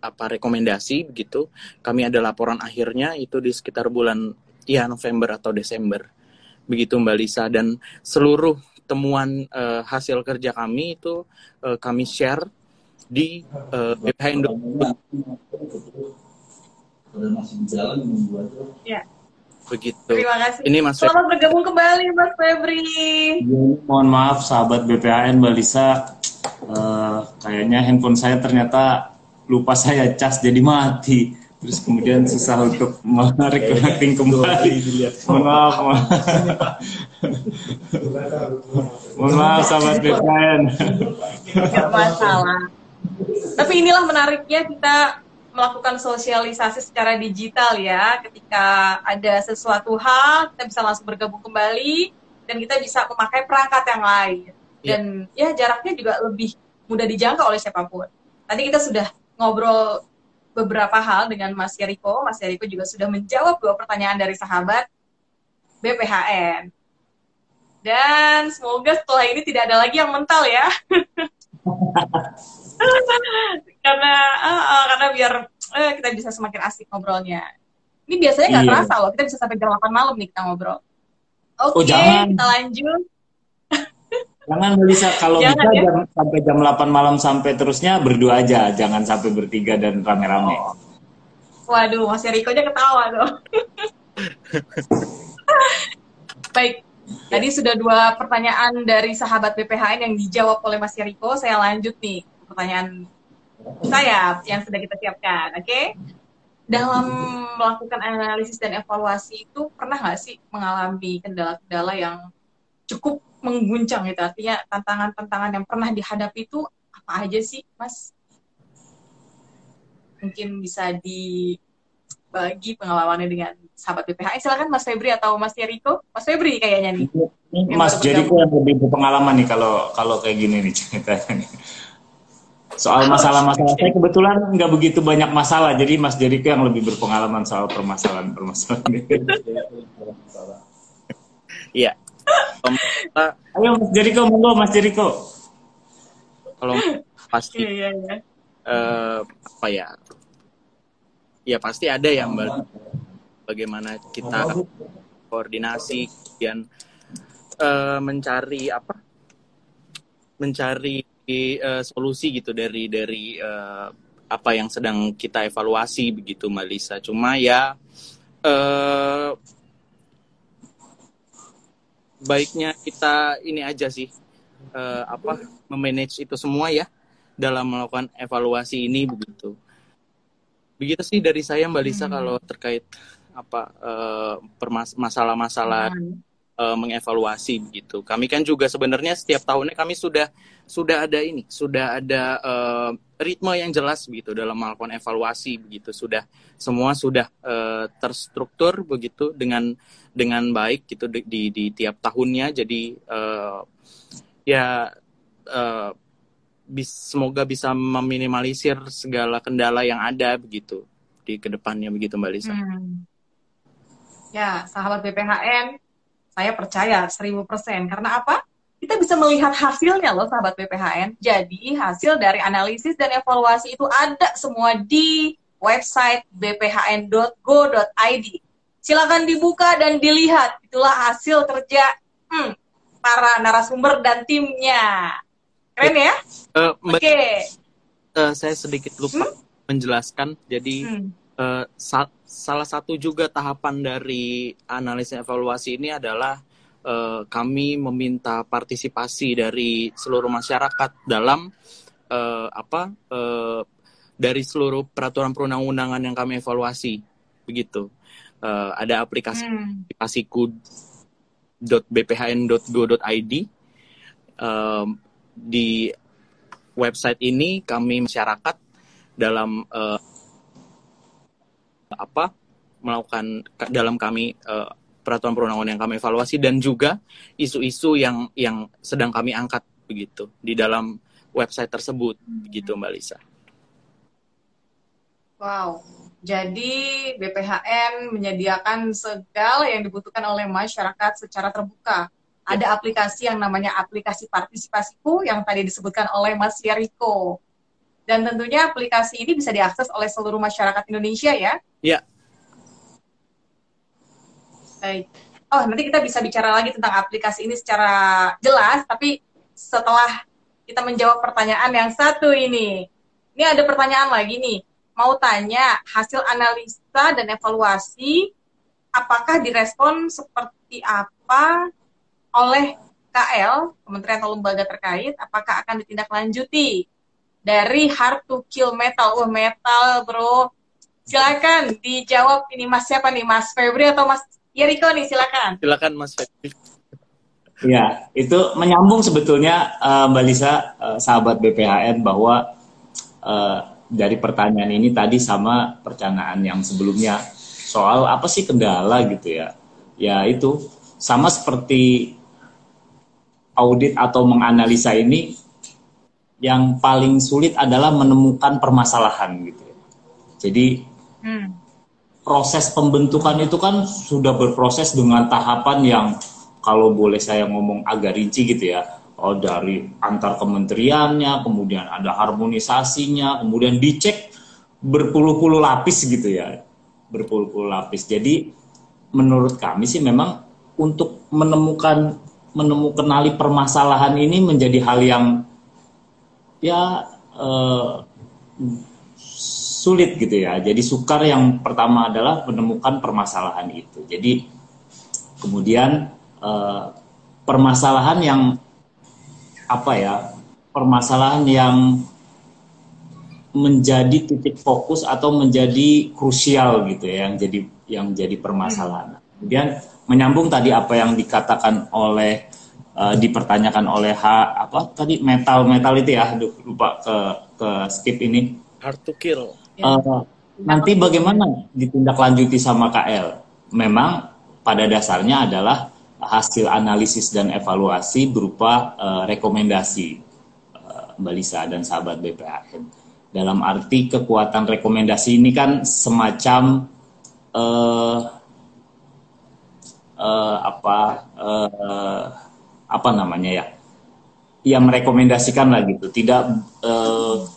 apa rekomendasi begitu. Kami ada laporan akhirnya itu di sekitar bulan ya November atau Desember. Begitu Mbak Lisa dan seluruh temuan uh, hasil kerja kami itu uh, kami share di uh, BPH berjalan menunggu aja. Ya. Begitu. Terima kasih. Ini Mas Selamat bergabung kembali Mas Febri. Ya, mohon maaf sahabat BPHN Mbak Lisa, Eh, kayaknya handphone saya ternyata lupa saya cas jadi mati. Terus kemudian susah untuk menarik connecting kembali. Mohon maaf. mohon- Mohon maaf sahabat. Gak masalah. Tapi inilah menariknya kita melakukan sosialisasi secara digital ya. Ketika ada sesuatu hal, kita bisa langsung bergabung kembali dan kita bisa memakai perangkat yang lain. Dan ya jaraknya juga lebih mudah dijangkau oleh siapa pun. Tadi kita sudah ngobrol beberapa hal dengan Mas Yeriko. Mas Yeriko juga sudah menjawab dua pertanyaan dari sahabat BPHN. Dan semoga setelah ini tidak ada lagi yang mental ya. karena ah, ah, karena biar eh, kita bisa semakin asik ngobrolnya. Ini biasanya nggak Iya. terasa loh, kita bisa sampai jam 8 malam nih kita ngobrol. Oke, Oh, jangan. kita lanjut. Jangan Mbak Lisa, kalau Jangan, bisa ya. jam, sampai jam 8 malam sampai terusnya berdua aja, jangan sampai bertiga dan rame-rame. Waduh, Mas Riko aja ketawa tuh. Baik, tadi sudah dua pertanyaan dari sahabat BPHN yang dijawab oleh Mas Riko. Saya lanjut nih pertanyaan saya yang sudah kita siapkan, oke? Dalam melakukan analisis dan evaluasi itu pernah nggak sih mengalami kendala-kendala yang cukup mengguncang gitu? Artinya tantangan-tantangan yang pernah dihadapi itu apa aja sih, Mas? Mungkin bisa dibagi pengalamannya dengan sahabat BPH. Silakan Mas Febri atau Mas Yeriko. Mas Febri kayaknya nih. Mas Jericho yang lebih berpengalaman nih kalau kalau kayak gini nih ceritanya. nih. Soal masalah-masalah saya kebetulan nggak begitu banyak masalah, jadi Mas Jericho yang lebih berpengalaman soal permasalahan-permasalahan ini. Iya. Ayo Mas Jericho, monggo Mas Jericho. kalau pasti Iya, iya, iya. eh, apa ya? Ya pasti ada ya Mbak. Bagaimana kita koordinasi kemudian eh, mencari apa? Mencari eh, solusi gitu dari dari eh, apa yang sedang kita evaluasi begitu Mbak Lisa. Cuma ya eh baiknya kita ini aja sih eh, apa memanage itu semua ya dalam melakukan evaluasi ini begitu. Begitu sih dari saya Mbak Lisa Hmm. kalau terkait apa permas- masalah-masalah eh, mengevaluasi begitu. Kami kan juga sebenarnya setiap tahunnya kami sudah sudah ada ini, sudah ada eh, ritme yang jelas begitu dalam melakukan evaluasi begitu. Sudah semua sudah eh, terstruktur begitu dengan dengan baik gitu di di, di tiap tahunnya. Jadi eh, ya eh, bis- semoga bisa meminimalisir segala kendala yang ada begitu di ke depannya begitu Mbak Lisa. Hmm. Ya, sahabat BPHN, saya percaya 1000%. Karena apa? Kita bisa melihat hasilnya loh sahabat BPHN. Jadi hasil dari analisis dan evaluasi itu ada semua di website bphn.go.id. Silakan dibuka dan dilihat. Itulah hasil kerja hmm, para narasumber dan timnya. Keren ya? Mbak Oke. eh, saya sedikit lupa menjelaskan. Jadi Hmm. eh, sa- salah satu juga tahapan dari analisis evaluasi ini adalah eh, kami meminta partisipasi dari seluruh masyarakat dalam eh, apa eh, dari seluruh peraturan perundang-undangan yang kami evaluasi begitu. Eh, ada aplikasi Hmm. aplikasiku.bphn.go.id Em, di website ini kami masyarakat dalam eh, apa melakukan dalam kami eh, peraturan perundang-undangan yang kami evaluasi dan juga isu-isu yang yang sedang kami angkat begitu di dalam website tersebut begitu Mbak Lisa. Wow. Jadi BPHN menyediakan segala yang dibutuhkan oleh masyarakat secara terbuka. Ada aplikasi yang namanya aplikasi partisipasiku yang tadi disebutkan oleh Mas Yeriko. Dan tentunya aplikasi ini bisa diakses oleh seluruh masyarakat Indonesia ya. Ya. Baik. Oh, nanti kita bisa bicara lagi tentang aplikasi ini secara jelas, tapi setelah kita menjawab pertanyaan yang satu ini. Ini ada pertanyaan lagi nih. mau tanya hasil analisa dan evaluasi apakah direspon seperti apa oleh KL, Kementerian atau lembaga terkait, apakah akan ditindaklanjuti dari hard to kill metal, oh metal bro, silakan dijawab ini Mas siapa nih Mas Febri atau Mas Yeriko nih silakan. Silakan Mas Febri. Ya, itu menyambung sebetulnya uh, Mbak Lisa, uh, sahabat BPHN bahwa uh, dari pertanyaan ini tadi sama percanaan yang sebelumnya soal apa sih kendala gitu ya. Ya itu sama seperti audit atau menganalisa ini yang paling sulit adalah menemukan permasalahan gitu. Ya. Jadi hmm. Proses pembentukan itu kan sudah berproses dengan tahapan yang kalau boleh saya ngomong agak rinci gitu ya, oh, dari antar kementeriannya, kemudian ada harmonisasinya, kemudian dicek berpuluh-puluh lapis gitu ya, berpuluh-puluh lapis. Jadi menurut kami sih memang untuk menemukan menemukan permasalahan ini menjadi hal yang ya eh, sulit gitu ya. Jadi sukar yang pertama adalah menemukan permasalahan itu. Jadi kemudian uh, permasalahan yang apa ya permasalahan yang menjadi titik fokus atau menjadi krusial gitu ya yang jadi yang jadi permasalahan. Kemudian menyambung tadi apa yang dikatakan oleh uh, dipertanyakan oleh H apa tadi metal metal itu ya lupa ke ke skip ini hard to kill. Uh, nanti bagaimana ditindaklanjuti sama KL? Memang pada dasarnya adalah hasil analisis dan evaluasi berupa uh, rekomendasi uh, Mbak Lisa dan sahabat BPHN. Dalam arti kekuatan rekomendasi ini kan semacam uh, uh, apa uh, apa namanya ya, yang merekomendasikan lah gitu, tidak uh,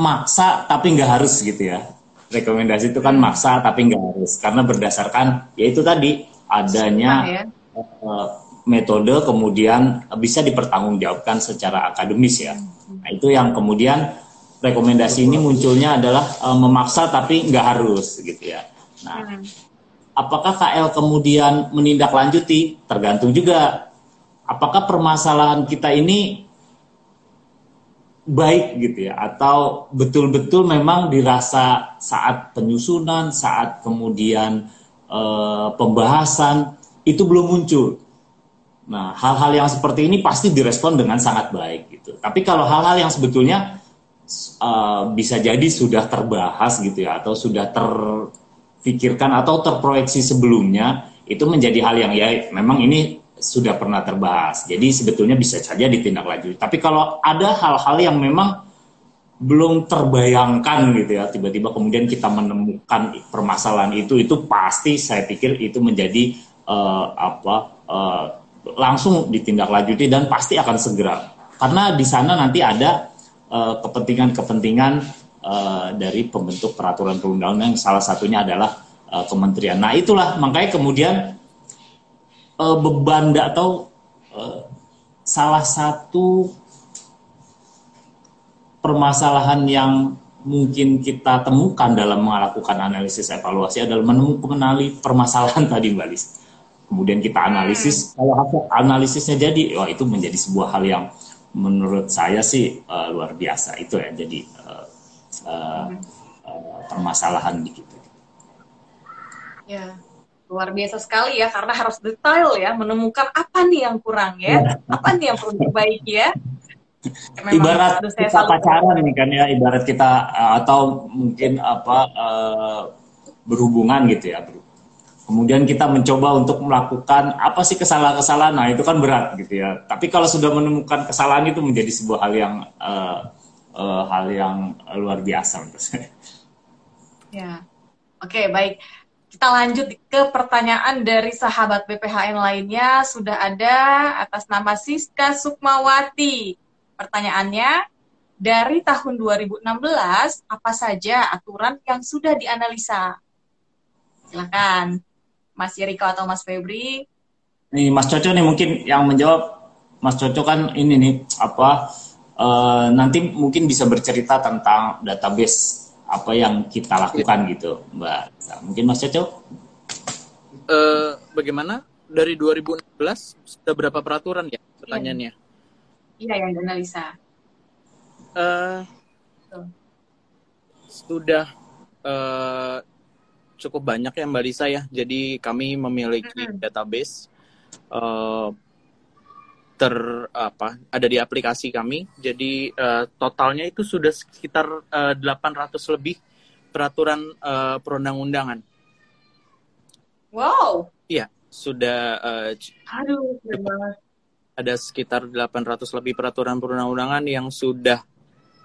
maksa tapi nggak harus gitu ya. Rekomendasi itu kan maksa tapi nggak harus karena berdasarkan yaitu tadi adanya ya. uh, metode kemudian bisa dipertanggungjawabkan secara akademis ya. Nah, itu yang kemudian rekomendasi ini munculnya adalah uh, memaksa tapi nggak harus gitu ya. Nah, hmm. apakah KL kemudian menindaklanjuti? Tergantung juga. Apakah permasalahan kita ini baik gitu ya atau betul-betul memang dirasa saat penyusunan, saat kemudian Eh, pembahasan itu belum muncul. Nah, hal-hal yang seperti ini pasti direspon dengan sangat baik gitu. Tapi kalau hal-hal yang sebetulnya uh, bisa jadi sudah terbahas gitu ya atau sudah terfikirkan atau terproyeksi sebelumnya itu menjadi hal yang ya memang ini sudah pernah terbahas. Jadi sebetulnya bisa saja ditindaklanjuti. Tapi kalau ada hal-hal yang memang belum terbayangkan gitu ya tiba-tiba kemudian kita menemukan permasalahan itu itu pasti saya pikir itu menjadi uh, apa uh, langsung ditindaklanjuti dan pasti akan segera karena di sana nanti ada kepentingan-kepentingan uh, dari pembentuk peraturan perundang-undangan salah satunya adalah uh, kementerian. Nah itulah makanya kemudian uh, beban atau uh, salah satu permasalahan yang mungkin kita temukan dalam melakukan analisis evaluasi adalah menemukan mengenali permasalahan tadi Mbak Lis. Kemudian kita analisis, hmm. kalau hasil analisisnya jadi, wah itu menjadi sebuah hal yang menurut saya sih uh, luar biasa itu ya jadi uh, uh, uh, permasalahan di kita. Ya, luar biasa sekali ya karena harus detail ya menemukan apa nih yang kurang ya, ya. apa nih yang perlu diperbaiki ya. ibarat kita pacaran ini kan ya ibarat kita uh, atau mungkin apa uh, berhubungan gitu ya kemudian kita mencoba untuk melakukan apa sih kesalahan-kesalahan. Nah itu kan berat gitu ya. Tapi kalau sudah menemukan kesalahan itu menjadi sebuah hal yang uh, uh, hal yang luar biasa menurut saya. Ya. Oke okay, baik kita lanjut ke pertanyaan dari sahabat BPHN lainnya sudah ada atas nama Siska Sukmawati Pertanyaannya, dari tahun 2016, apa saja aturan yang sudah dianalisa? Silakan, Mas Yeriko atau Mas Febri. Nih, Mas Coco nih mungkin yang menjawab. Mas Coco kan ini nih, apa, uh, nanti mungkin bisa bercerita tentang database apa yang kita lakukan gitu, Mbak. Mungkin Mas Coco? Uh, bagaimana dari 2016 sudah berapa peraturan ya pertanyaannya? Iya yang dianalisa. Uh, sudah uh, cukup banyak ya Mbak Lisa ya. Jadi kami memiliki -hmm. database uh, ter apa ada di aplikasi kami. Jadi uh, totalnya itu sudah sekitar uh, 800 lebih peraturan uh, perundang-undangan. Wow. Iya, sudah uh, Aduh, ada sekitar 800 lebih peraturan perundang-undangan yang sudah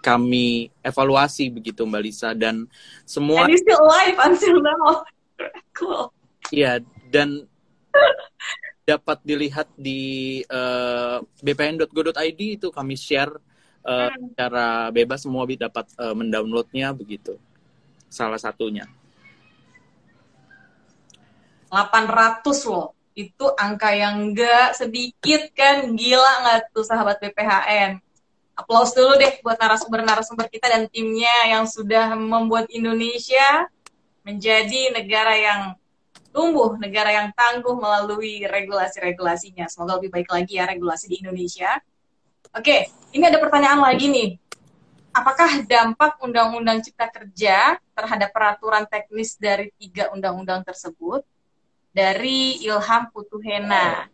kami evaluasi begitu Mbak Lisa dan semua And still alive until now. cool. Iya, dan dapat dilihat di uh, eh, bpn.go.id itu kami share uh, hmm. secara bebas semua dapat uh, mendownloadnya begitu. Salah satunya. 800 loh. Itu angka yang enggak sedikit kan. Gila nggak tuh sahabat BPHN. Aplaus dulu deh buat narasumber-narasumber kita dan timnya yang sudah membuat Indonesia menjadi negara yang tumbuh, negara yang tangguh melalui regulasi-regulasinya. Semoga lebih baik lagi ya regulasi di Indonesia. Oke, ini ada pertanyaan lagi nih. Apakah dampak Undang-Undang Cipta Kerja terhadap peraturan teknis dari tiga undang-undang tersebut dari Ilham Putuhena.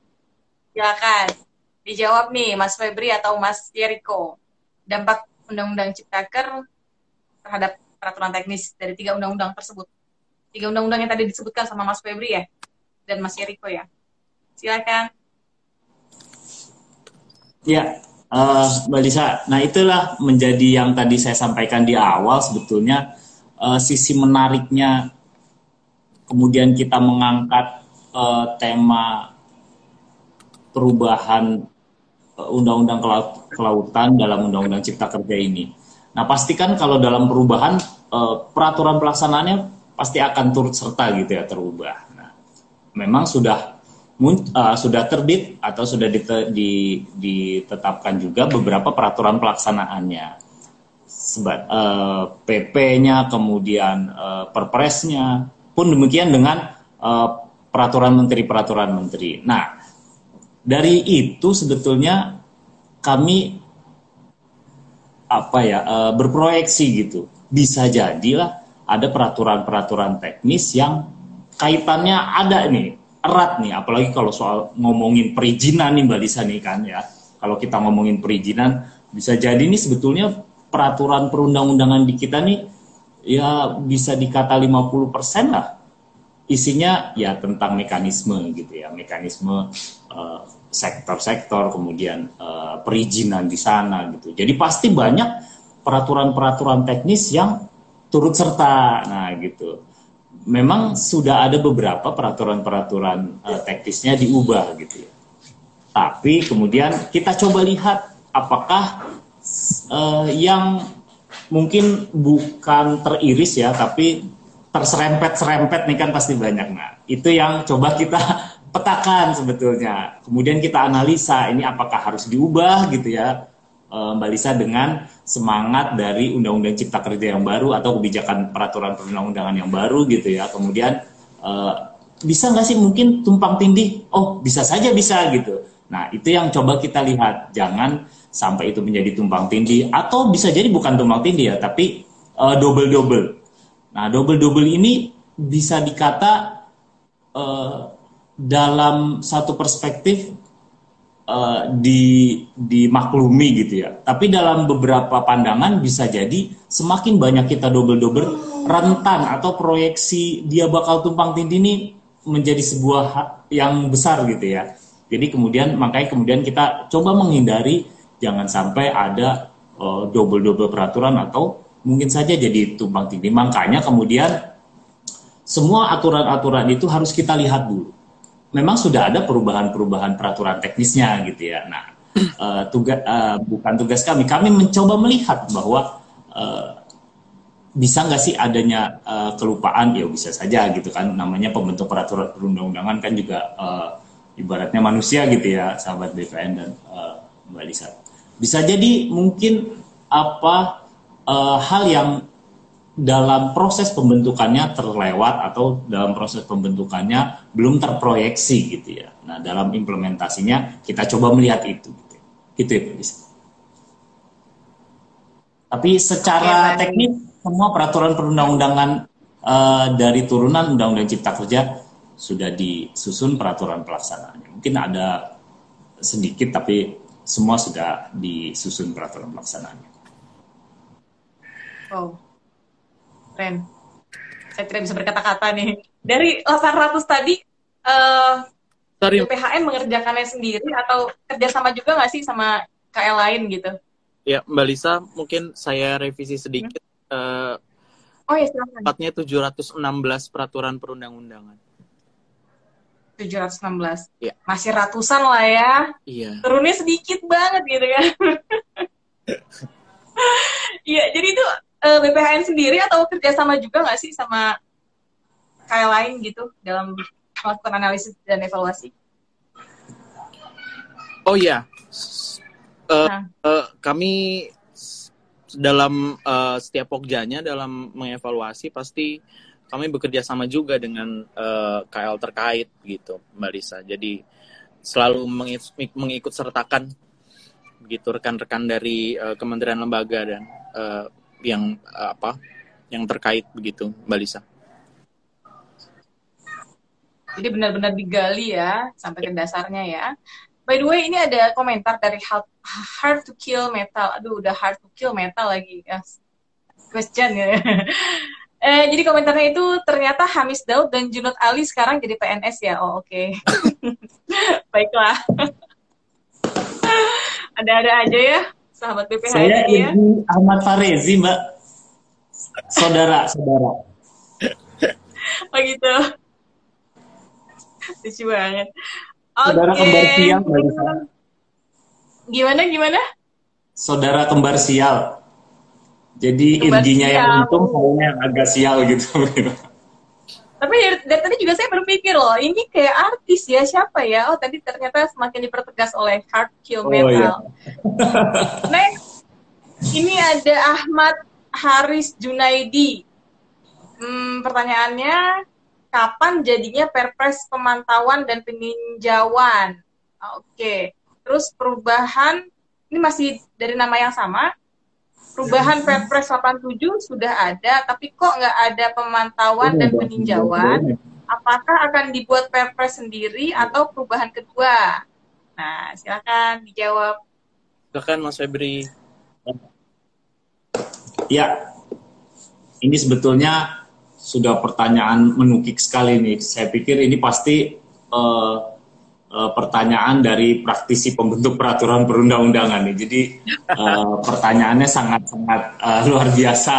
Silakan dijawab nih Mas Febri atau Mas Yeriko. Dampak Undang-Undang Ciptaker terhadap peraturan teknis dari tiga undang-undang tersebut. Tiga undang-undang yang tadi disebutkan sama Mas Febri ya dan Mas Yeriko ya. Silakan. Ya, uh, Mbak Lisa. Nah itulah menjadi yang tadi saya sampaikan di awal sebetulnya uh, sisi menariknya kemudian kita mengangkat uh, tema perubahan undang-undang kelautan dalam undang-undang cipta kerja ini. Nah, pastikan kalau dalam perubahan peraturan pelaksanaannya pasti akan turut serta gitu ya terubah. Nah, memang sudah uh, sudah terbit atau sudah ditetapkan juga beberapa peraturan pelaksanaannya. Sebab uh, PP-nya, kemudian uh, perpresnya, pun demikian dengan uh, peraturan menteri peraturan menteri. Nah, dari itu sebetulnya kami apa ya uh, berproyeksi gitu. Bisa jadilah ada peraturan-peraturan teknis yang kaitannya ada nih erat nih. Apalagi kalau soal ngomongin perizinan nih Mbak Lisa nih kan ya. Kalau kita ngomongin perizinan bisa jadi nih sebetulnya peraturan perundang-undangan di kita nih ya bisa dikata 50% lah. Isinya ya tentang mekanisme gitu ya. Mekanisme uh, sektor-sektor kemudian uh, perizinan di sana gitu. Jadi pasti banyak peraturan-peraturan teknis yang turut serta nah gitu memang sudah ada beberapa peraturan-peraturan uh, teknisnya diubah gitu ya tapi kemudian kita coba lihat apakah uh, yang mungkin bukan teriris ya, tapi terserempet-serempet nih kan pasti banyak. Nah, itu yang coba kita petakan sebetulnya. Kemudian kita analisa ini apakah harus diubah gitu ya, Mbak Lisa dengan semangat dari Undang-Undang Cipta Kerja yang baru atau kebijakan peraturan perundang-undangan yang baru gitu ya. Kemudian eh, bisa nggak sih mungkin tumpang tindih? Oh bisa saja bisa gitu. Nah itu yang coba kita lihat. Jangan sampai itu menjadi tumpang tindih atau bisa jadi bukan tumpang tindih ya tapi uh, double double nah double double ini bisa dikata uh, dalam satu perspektif uh, di dimaklumi gitu ya tapi dalam beberapa pandangan bisa jadi semakin banyak kita double double rentan atau proyeksi dia bakal tumpang tindih ini menjadi sebuah yang besar gitu ya jadi kemudian makanya kemudian kita coba menghindari jangan sampai ada uh, double-double peraturan atau mungkin saja jadi tumpang tindih. Makanya kemudian semua aturan-aturan itu harus kita lihat dulu. Memang sudah ada perubahan-perubahan peraturan teknisnya gitu ya. Nah, uh, tugas uh, bukan tugas kami. Kami mencoba melihat bahwa uh, bisa nggak sih adanya uh, kelupaan ya bisa saja gitu kan namanya pembentuk peraturan perundang-undangan kan juga uh, ibaratnya manusia gitu ya sahabat BPN dan uh, Mbak Lisa bisa jadi mungkin apa uh, hal yang dalam proses pembentukannya terlewat atau dalam proses pembentukannya belum terproyeksi gitu ya. Nah, dalam implementasinya kita coba melihat itu gitu. Gitu ya, Pak Tapi secara Oke, teknis semua peraturan perundang-undangan uh, dari turunan Undang-Undang Cipta Kerja sudah disusun peraturan pelaksanaannya. Mungkin ada sedikit tapi semua sudah disusun peraturan pelaksanaannya. Oh, keren. Saya tidak bisa berkata-kata nih. Dari 800 tadi, uh, Sorry. PHN mengerjakannya sendiri atau kerjasama juga nggak sih sama KL lain gitu? Ya, Mbak Lisa, mungkin saya revisi sedikit. Hmm. Uh, oh ya, silakan. Tepatnya 716 peraturan perundang-undangan. 716. Ya. Masih ratusan lah ya. Iya. Turunnya sedikit banget gitu kan. Iya, jadi itu uh, eh, BPHN sendiri atau kerjasama juga nggak sih sama kayak lain gitu dalam melakukan analisis dan evaluasi? Oh iya, uh, nah. uh, kami dalam uh, setiap pokjanya dalam mengevaluasi pasti kami bekerja sama juga dengan uh, KL terkait gitu, Mbak Lisa. Jadi selalu mengikut sertakan gitu rekan-rekan dari uh, kementerian lembaga dan uh, yang apa yang terkait begitu, Mbak Lisa. Jadi benar-benar digali ya sampai ke dasarnya ya. By the way, ini ada komentar dari Hard, hard to Kill Metal. Aduh, udah Hard to Kill Metal lagi. Question ya. Eh, jadi komentarnya itu ternyata Hamis Daud dan Junot Ali sekarang jadi PNS ya. Oh oke. Okay. Baiklah. Ada-ada aja ya sahabat BPH Saya ini ya. Ahmad Farezi Mbak. Saudara, saudara. oh gitu. Lucu banget. Saudara okay. kembar sial Gimana gimana? Saudara kembar sial. Jadi irginya yang untung, saya yang agak sial gitu. Tapi dari, dari tadi juga saya berpikir loh, ini kayak artis ya siapa ya? Oh tadi ternyata semakin dipertegas oleh Hard Kill Metal. Oh, iya. Next, ini ada Ahmad Haris Junaidi. Hmm, pertanyaannya, kapan jadinya Perpres pemantauan dan peninjauan? Oke, okay. terus perubahan ini masih dari nama yang sama, perubahan Perpres 87 sudah ada, tapi kok nggak ada pemantauan dan peninjauan? Apakah akan dibuat Perpres sendiri atau perubahan kedua? Nah, silakan dijawab. Silakan Mas Febri. Ya, ini sebetulnya sudah pertanyaan menukik sekali nih. Saya pikir ini pasti uh, uh, pertanyaan dari praktisi pembentuk peraturan perundang-undangan nih. Jadi uh, pertanyaannya sangat-sangat uh, luar biasa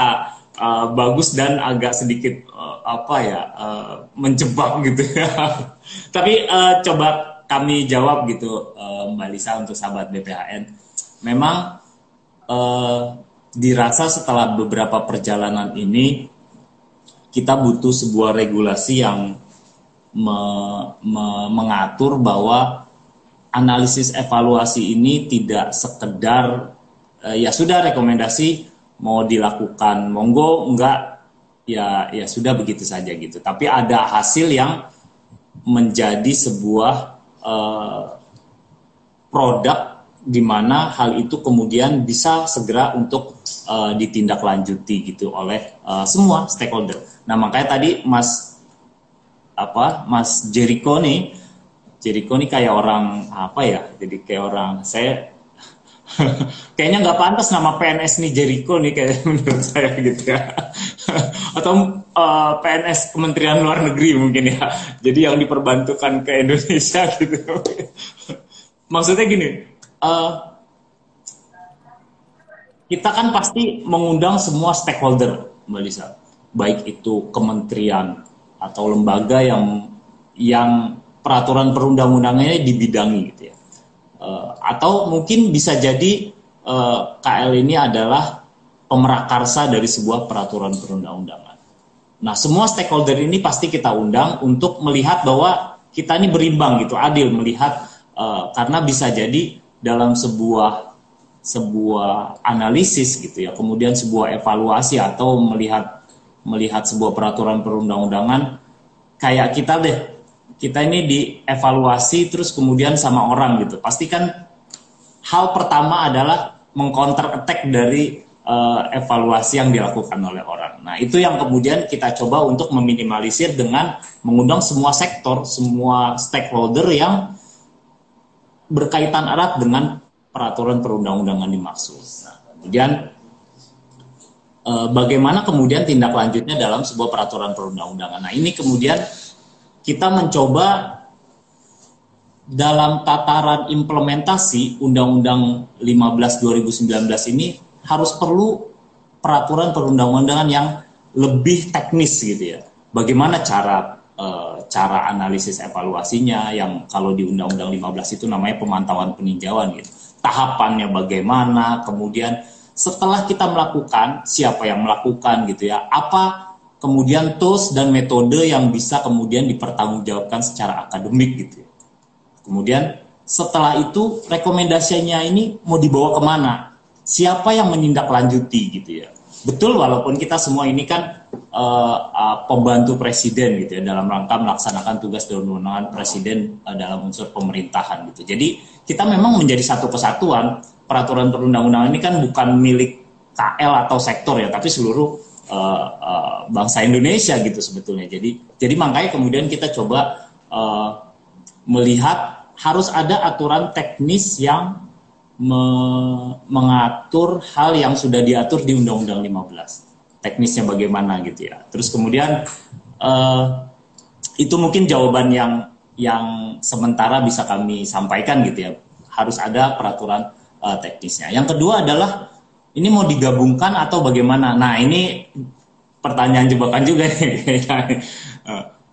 uh, bagus dan agak sedikit uh, apa ya uh, menjebak gitu ya. Tapi uh, coba kami jawab gitu uh, Mbak Lisa untuk sahabat BPHN. Memang uh, dirasa setelah beberapa perjalanan ini kita butuh sebuah regulasi yang me, me, mengatur bahwa analisis evaluasi ini tidak sekedar uh, ya sudah rekomendasi mau dilakukan monggo enggak ya ya sudah begitu saja gitu tapi ada hasil yang menjadi sebuah uh, produk di mana hal itu kemudian bisa segera untuk uh, ditindaklanjuti gitu oleh uh, semua stakeholder. Nah makanya tadi Mas apa Mas Jericho nih Jericho nih kayak orang apa ya jadi kayak orang saya kayaknya nggak pantas nama PNS nih Jericho nih kayak menurut saya gitu ya. Atau uh, eh, PNS Kementerian Luar Negeri mungkin ya jadi yang diperbantukan ke Indonesia gitu. Maksudnya gini uh, kita kan pasti mengundang semua stakeholder Mbak Lisa. Baik itu kementerian atau lembaga yang yang peraturan perundang-undangannya dibidangi gitu ya. Uh, atau mungkin bisa jadi uh, eh, KL ini adalah pemerakarsa dari sebuah peraturan perundang-undangan. Nah, semua stakeholder ini pasti kita undang untuk melihat bahwa kita ini berimbang gitu, adil melihat uh, karena bisa jadi dalam sebuah sebuah analisis gitu ya, kemudian sebuah evaluasi atau melihat melihat sebuah peraturan perundang-undangan kayak kita deh kita ini dievaluasi terus kemudian sama orang gitu pasti kan hal pertama adalah mengcounter attack dari uh, evaluasi yang dilakukan oleh orang. Nah, itu yang kemudian kita coba untuk meminimalisir dengan mengundang semua sektor, semua stakeholder yang berkaitan erat dengan peraturan perundang-undangan dimaksud. Nah, kemudian bagaimana kemudian tindak lanjutnya dalam sebuah peraturan perundang-undangan. Nah, ini kemudian kita mencoba dalam tataran implementasi Undang-Undang 15 2019 ini harus perlu peraturan perundang-undangan yang lebih teknis gitu ya. Bagaimana cara e, cara analisis evaluasinya yang kalau di Undang-Undang 15 itu namanya pemantauan peninjauan gitu. Tahapannya bagaimana, kemudian setelah kita melakukan siapa yang melakukan gitu ya. Apa kemudian tools dan metode yang bisa kemudian dipertanggungjawabkan secara akademik gitu ya Kemudian setelah itu rekomendasinya ini mau dibawa ke mana? Siapa yang menindaklanjuti gitu ya? Betul walaupun kita semua ini kan uh, uh, pembantu presiden gitu ya dalam rangka melaksanakan tugas dan kewenangan presiden uh, dalam unsur pemerintahan gitu. Jadi kita memang menjadi satu kesatuan. Peraturan perundang-undangan ini kan bukan milik KL atau sektor ya, tapi seluruh uh, uh, bangsa Indonesia gitu sebetulnya. Jadi jadi makanya kemudian kita coba uh, melihat harus ada aturan teknis yang me mengatur hal yang sudah diatur di Undang-Undang 15. Teknisnya bagaimana gitu ya. Terus kemudian uh, itu mungkin jawaban yang yang sementara bisa kami sampaikan gitu ya. Harus ada peraturan uh, teknisnya. Yang kedua adalah ini mau digabungkan atau bagaimana? Nah, ini pertanyaan jebakan juga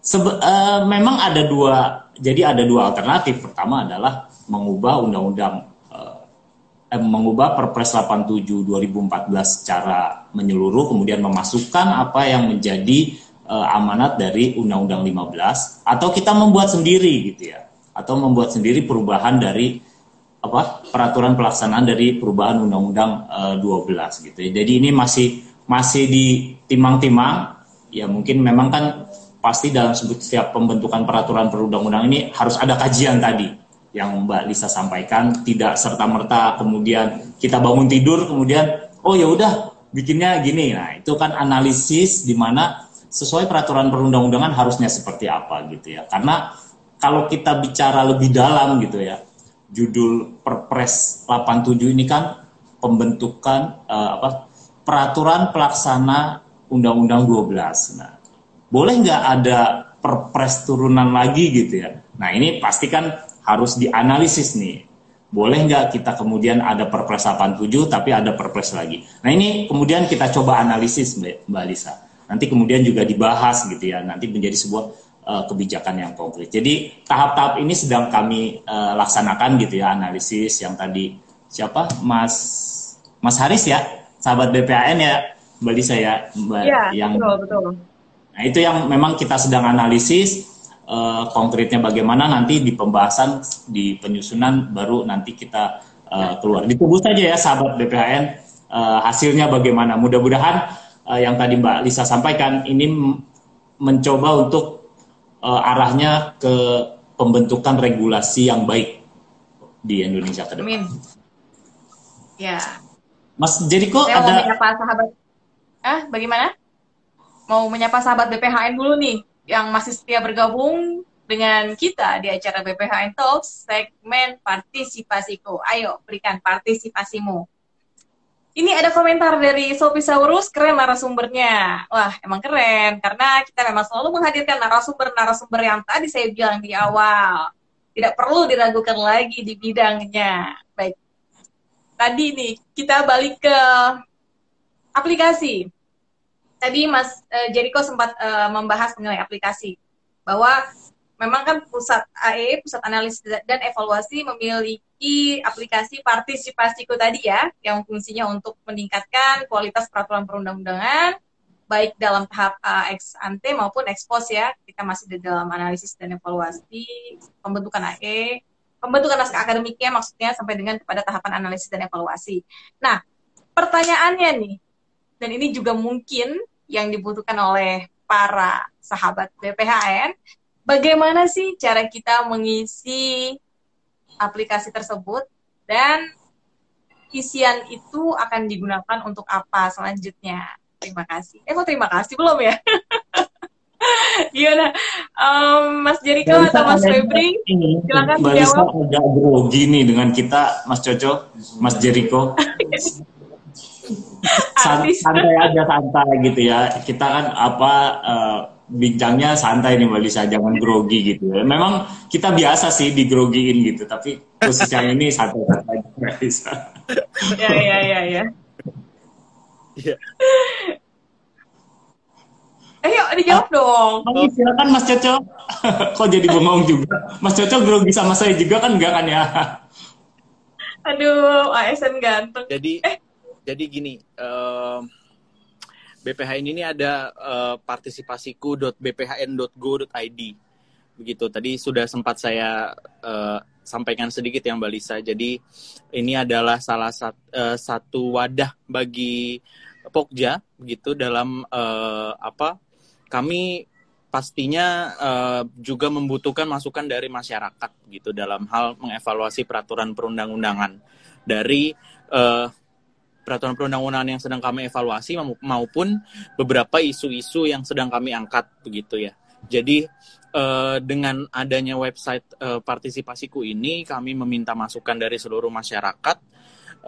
uh, memang ada dua jadi ada dua alternatif. Pertama adalah mengubah undang-undang eh, eh mengubah Perpres 87 2014 secara menyeluruh kemudian memasukkan apa yang menjadi eh, amanat dari Undang-Undang 15 atau kita membuat sendiri gitu ya. Atau membuat sendiri perubahan dari apa peraturan pelaksanaan dari perubahan Undang-Undang eh, 12 gitu. Ya. Jadi ini masih masih ditimang-timang. Ya mungkin memang kan pasti dalam setiap pembentukan peraturan perundang-undang ini harus ada kajian tadi yang Mbak Lisa sampaikan. Tidak serta merta kemudian kita bangun tidur kemudian oh ya udah bikinnya gini. Nah itu kan analisis di mana sesuai peraturan perundang-undangan harusnya seperti apa gitu ya. Karena kalau kita bicara lebih dalam gitu ya judul Perpres 87 ini kan pembentukan uh, apa peraturan pelaksana Undang-Undang 12 nah boleh nggak ada perpres turunan lagi gitu ya. Nah ini pasti kan harus dianalisis nih. Boleh nggak kita kemudian ada perpres 87 tapi ada perpres lagi. Nah ini kemudian kita coba analisis Mbak Lisa. Nanti kemudian juga dibahas gitu ya. Nanti menjadi sebuah uh, kebijakan yang konkret. Jadi tahap-tahap ini sedang kami uh, laksanakan gitu ya analisis yang tadi siapa Mas Mas Haris ya sahabat BPAN ya Mbak Lisa ya Mbak ya, yang betul, betul Nah, itu yang memang kita sedang analisis uh, konkretnya bagaimana nanti di pembahasan di penyusunan baru nanti kita uh, keluar. Ditunggu saja ya sahabat BPHN uh, eh, hasilnya bagaimana. Mudah-mudahan uh, yang tadi Mbak Lisa sampaikan ini mencoba untuk uh, arahnya ke pembentukan regulasi yang baik di Indonesia ke depan. Amin. Ya. Mas jadi kok ada apa sahabat? Ah, bagaimana? mau menyapa sahabat BPHN dulu nih yang masih setia bergabung dengan kita di acara BPHN Talks segmen partisipasiku. Ayo berikan partisipasimu. Ini ada komentar dari Sophie Saurus, keren narasumbernya. Wah, emang keren, karena kita memang selalu menghadirkan narasumber-narasumber yang tadi saya bilang di awal. Tidak perlu diragukan lagi di bidangnya. Baik, tadi nih kita balik ke aplikasi tadi Mas uh, Jericho sempat uh, membahas mengenai aplikasi bahwa memang kan pusat AE, pusat analisis dan evaluasi memiliki aplikasi partisipasiku tadi ya, yang fungsinya untuk meningkatkan kualitas peraturan perundang-undangan, baik dalam tahap uh, ex ante maupun ex post ya. Kita masih di dalam analisis dan evaluasi pembentukan AE, pembentukan naskah akademiknya maksudnya sampai dengan kepada tahapan analisis dan evaluasi. Nah, pertanyaannya nih, dan ini juga mungkin yang dibutuhkan oleh para sahabat BPHN. Bagaimana sih cara kita mengisi aplikasi tersebut dan isian itu akan digunakan untuk apa selanjutnya? Terima kasih. Eh, mau terima kasih belum ya? Gimana, um, Mas Jericho atau Mas Febri? Silakan Lisa agak grogi nih dengan kita, Mas Coco, Mas Jericho. santai aja santai gitu ya. Kita kan apa uh, bincangnya santai nih Mbak Lisa, jangan grogi gitu ya. Memang kita biasa sih digrogiin gitu, tapi khusus yang ini santai-santai Mbak Lisa. ya ya ya ya. Iya. Ayo dijawab dong. Oh, silakan Mas Coco. Kok jadi bengong juga? Mas Coco grogi sama saya juga kan enggak kan ya? Aduh, ASN ganteng. Jadi eh. jadi gini, uh, BPHN ini ada uh, partisipasiku.bphn.go.id. Begitu. Tadi sudah sempat saya uh, sampaikan sedikit yang Mbak Lisa. Jadi ini adalah salah sat, uh, satu wadah bagi Pokja begitu dalam uh, apa kami pastinya uh, juga membutuhkan masukan dari masyarakat gitu dalam hal mengevaluasi peraturan perundang-undangan dari uh, peraturan perundang-undangan yang sedang kami evaluasi maupun beberapa isu-isu yang sedang kami angkat begitu ya. Jadi uh, dengan adanya website uh, partisipasiku ini kami meminta masukan dari seluruh masyarakat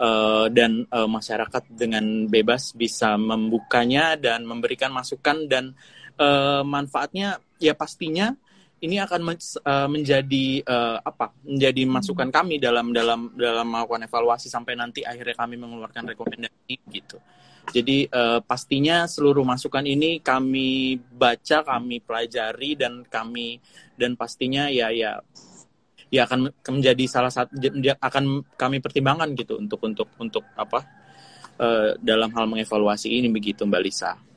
uh, dan uh, masyarakat dengan bebas bisa membukanya dan memberikan masukan dan uh, manfaatnya ya pastinya ini akan men, uh, menjadi uh, apa menjadi masukan kami dalam dalam dalam melakukan evaluasi sampai nanti akhirnya kami mengeluarkan rekomendasi gitu jadi uh, pastinya seluruh masukan ini kami baca kami pelajari dan kami dan pastinya ya ya ya akan menjadi salah satu akan kami pertimbangkan gitu untuk untuk untuk apa uh, dalam hal mengevaluasi ini begitu Mbak Lisa.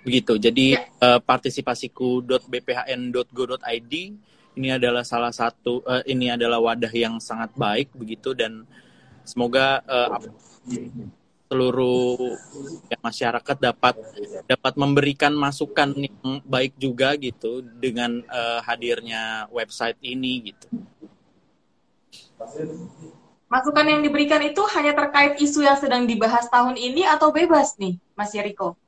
Begitu. Jadi ya. uh, partisipasiku.bphn.go.id ini adalah salah satu uh, ini adalah wadah yang sangat baik begitu dan semoga uh, seluruh ya, masyarakat dapat dapat memberikan masukan yang baik juga gitu dengan uh, hadirnya website ini gitu. Masukan yang diberikan itu hanya terkait isu yang sedang dibahas tahun ini atau bebas nih, Mas Yeriko?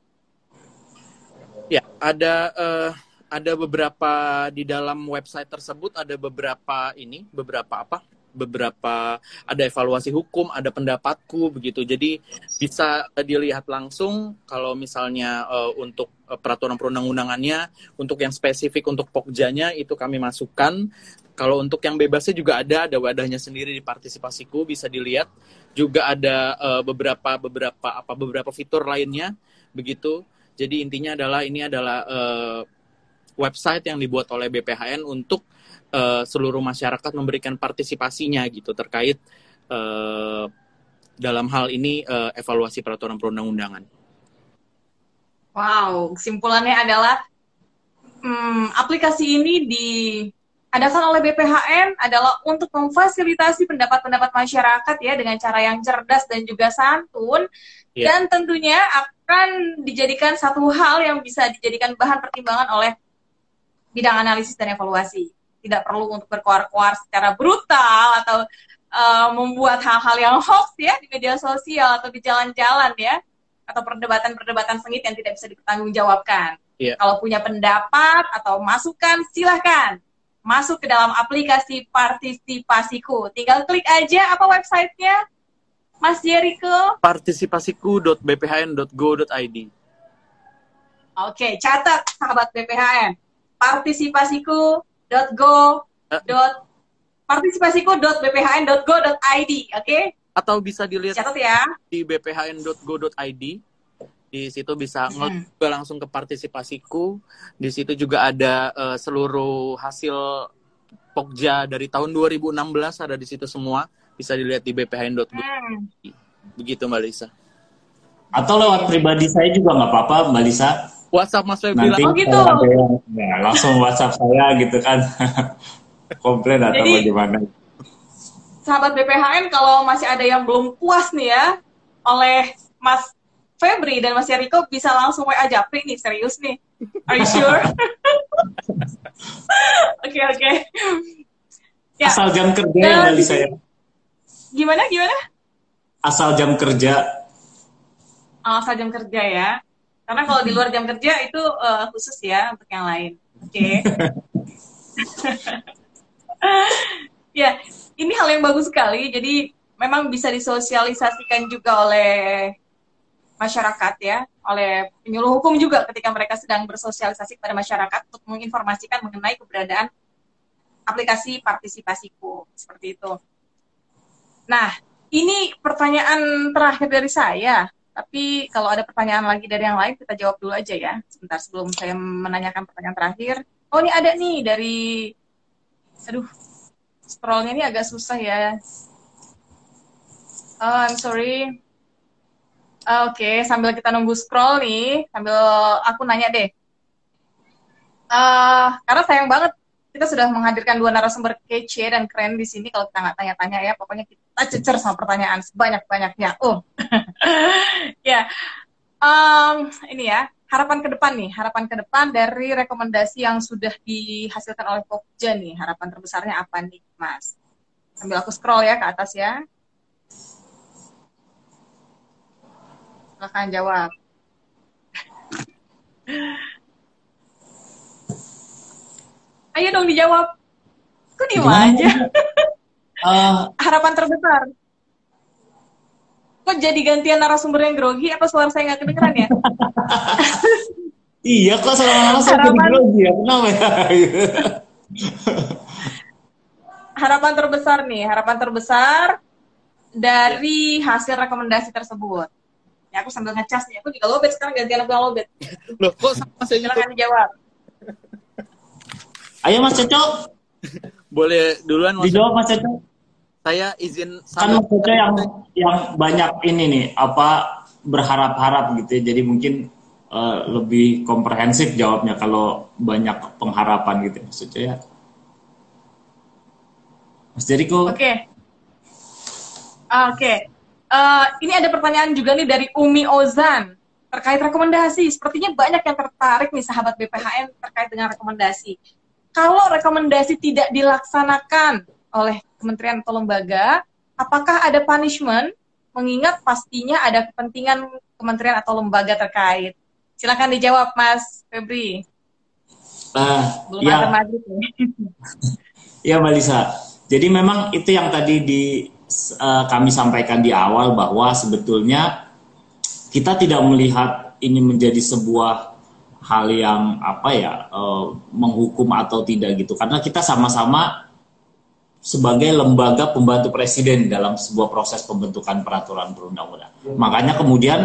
Ya, ada uh, ada beberapa di dalam website tersebut ada beberapa ini, beberapa apa? beberapa ada evaluasi hukum, ada pendapatku begitu. Jadi bisa dilihat langsung kalau misalnya uh, untuk uh, peraturan perundang-undangannya, untuk yang spesifik untuk pokjanya itu kami masukkan. Kalau untuk yang bebasnya juga ada, ada wadahnya sendiri di partisipasiku bisa dilihat. Juga ada uh, beberapa beberapa apa beberapa fitur lainnya begitu. Jadi intinya adalah ini adalah uh, website yang dibuat oleh BPHN untuk uh, seluruh masyarakat memberikan partisipasinya gitu terkait uh, dalam hal ini uh, evaluasi peraturan perundang-undangan. Wow, kesimpulannya adalah hmm, aplikasi ini diadakan oleh BPHN adalah untuk memfasilitasi pendapat-pendapat masyarakat ya dengan cara yang cerdas dan juga santun yeah. dan tentunya akan dijadikan satu hal yang bisa dijadikan bahan pertimbangan oleh bidang analisis dan evaluasi. Tidak perlu untuk berkoar-koar secara brutal atau uh, membuat hal-hal yang hoax ya di media sosial atau di jalan-jalan ya atau perdebatan-perdebatan sengit yang tidak bisa dipertanggungjawabkan. Yeah. Kalau punya pendapat atau masukan silahkan masuk ke dalam aplikasi partisipasiku. Tinggal klik aja apa websitenya Mas Jericho? Partisipasiku.bphn.go.id Oke, catat sahabat BPHN. Partisipasiku.go. Dot, partisipasiku.bphn.go.id, oke? Okay? Atau bisa dilihat catat ya. di bphn.go.id. Di situ bisa hmm. langsung ke partisipasiku. Di situ juga ada uh, seluruh hasil Pokja dari tahun 2016 ada di situ semua bisa dilihat di bphn.go. Hmm. Begitu Mbak Lisa. Atau lewat pribadi saya juga nggak apa-apa Mbak Lisa. WhatsApp Mas Febri oh gitu. Yang, ya, langsung WhatsApp saya gitu kan. Komplain atau Jadi, bagaimana. Sahabat BPHN kalau masih ada yang belum puas nih ya oleh Mas Febri dan Mas Yariko bisa langsung WA Japri nih, serius nih. Are you sure? Oke, oke. Okay, okay. ya. Asal jam kerja ya dari saya. Gimana, gimana? Asal jam kerja. Oh, asal jam kerja ya. Karena kalau di luar jam kerja itu uh, khusus ya untuk yang lain. Oke. Okay. ya, ini hal yang bagus sekali. Jadi memang bisa disosialisasikan juga oleh masyarakat ya, oleh penyuluh hukum juga ketika mereka sedang bersosialisasi kepada masyarakat untuk menginformasikan mengenai keberadaan aplikasi partisipasiku seperti itu. Nah, ini pertanyaan terakhir dari saya. Tapi kalau ada pertanyaan lagi dari yang lain, kita jawab dulu aja ya. Sebentar sebelum saya menanyakan pertanyaan terakhir. Oh, ini ada nih dari... Aduh, scrollnya ini agak susah ya. Oh, I'm sorry. Oke, okay, sambil kita nunggu scroll nih, sambil aku nanya deh. Uh, karena sayang banget kita sudah menghadirkan dua narasumber kece dan keren di sini kalau kita nggak tanya-tanya ya pokoknya kita cecer sama pertanyaan sebanyak-banyaknya. Oh. Ya. Um, ini ya harapan ke depan nih harapan ke depan dari rekomendasi yang sudah dihasilkan oleh Pokja nih harapan terbesarnya apa nih Mas? Sambil aku scroll ya ke atas ya. Silahkan jawab. Ayo dong dijawab. Kok diem aja? Uh, Harapan terbesar. Kok jadi gantian narasumber yang grogi? Apa suara saya nggak kedengeran ya? iya kok selama saya jadi grogi ya? Kenapa ya? harapan terbesar nih, harapan terbesar dari hasil rekomendasi tersebut. Ya aku sambil ngecas nih, aku juga lobet sekarang gantian aku lobet. Loh, kok sama saya Silakan dijawab. Ayo Mas Cocok. Boleh duluan Mas. Dijawab Mas Cocok. Saya izin kan Cocok yang yang banyak ini nih apa berharap-harap gitu ya. Jadi mungkin uh, lebih komprehensif jawabnya kalau banyak pengharapan gitu Mas Cocok ya. Mas Jericho. Oke. Okay. Oke. Okay. Uh, ini ada pertanyaan juga nih dari Umi Ozan terkait rekomendasi. Sepertinya banyak yang tertarik nih sahabat BPHN terkait dengan rekomendasi kalau rekomendasi tidak dilaksanakan oleh kementerian atau lembaga, apakah ada punishment? Mengingat pastinya ada kepentingan kementerian atau lembaga terkait. Silakan dijawab, Mas Febri. Uh, Belum ya. ada ya, Mbak Lisa. Jadi memang itu yang tadi di uh, kami sampaikan di awal bahwa sebetulnya kita tidak melihat ini menjadi sebuah hal yang apa ya uh, menghukum atau tidak gitu karena kita sama-sama sebagai lembaga pembantu presiden dalam sebuah proses pembentukan peraturan perundang-undang. Makanya kemudian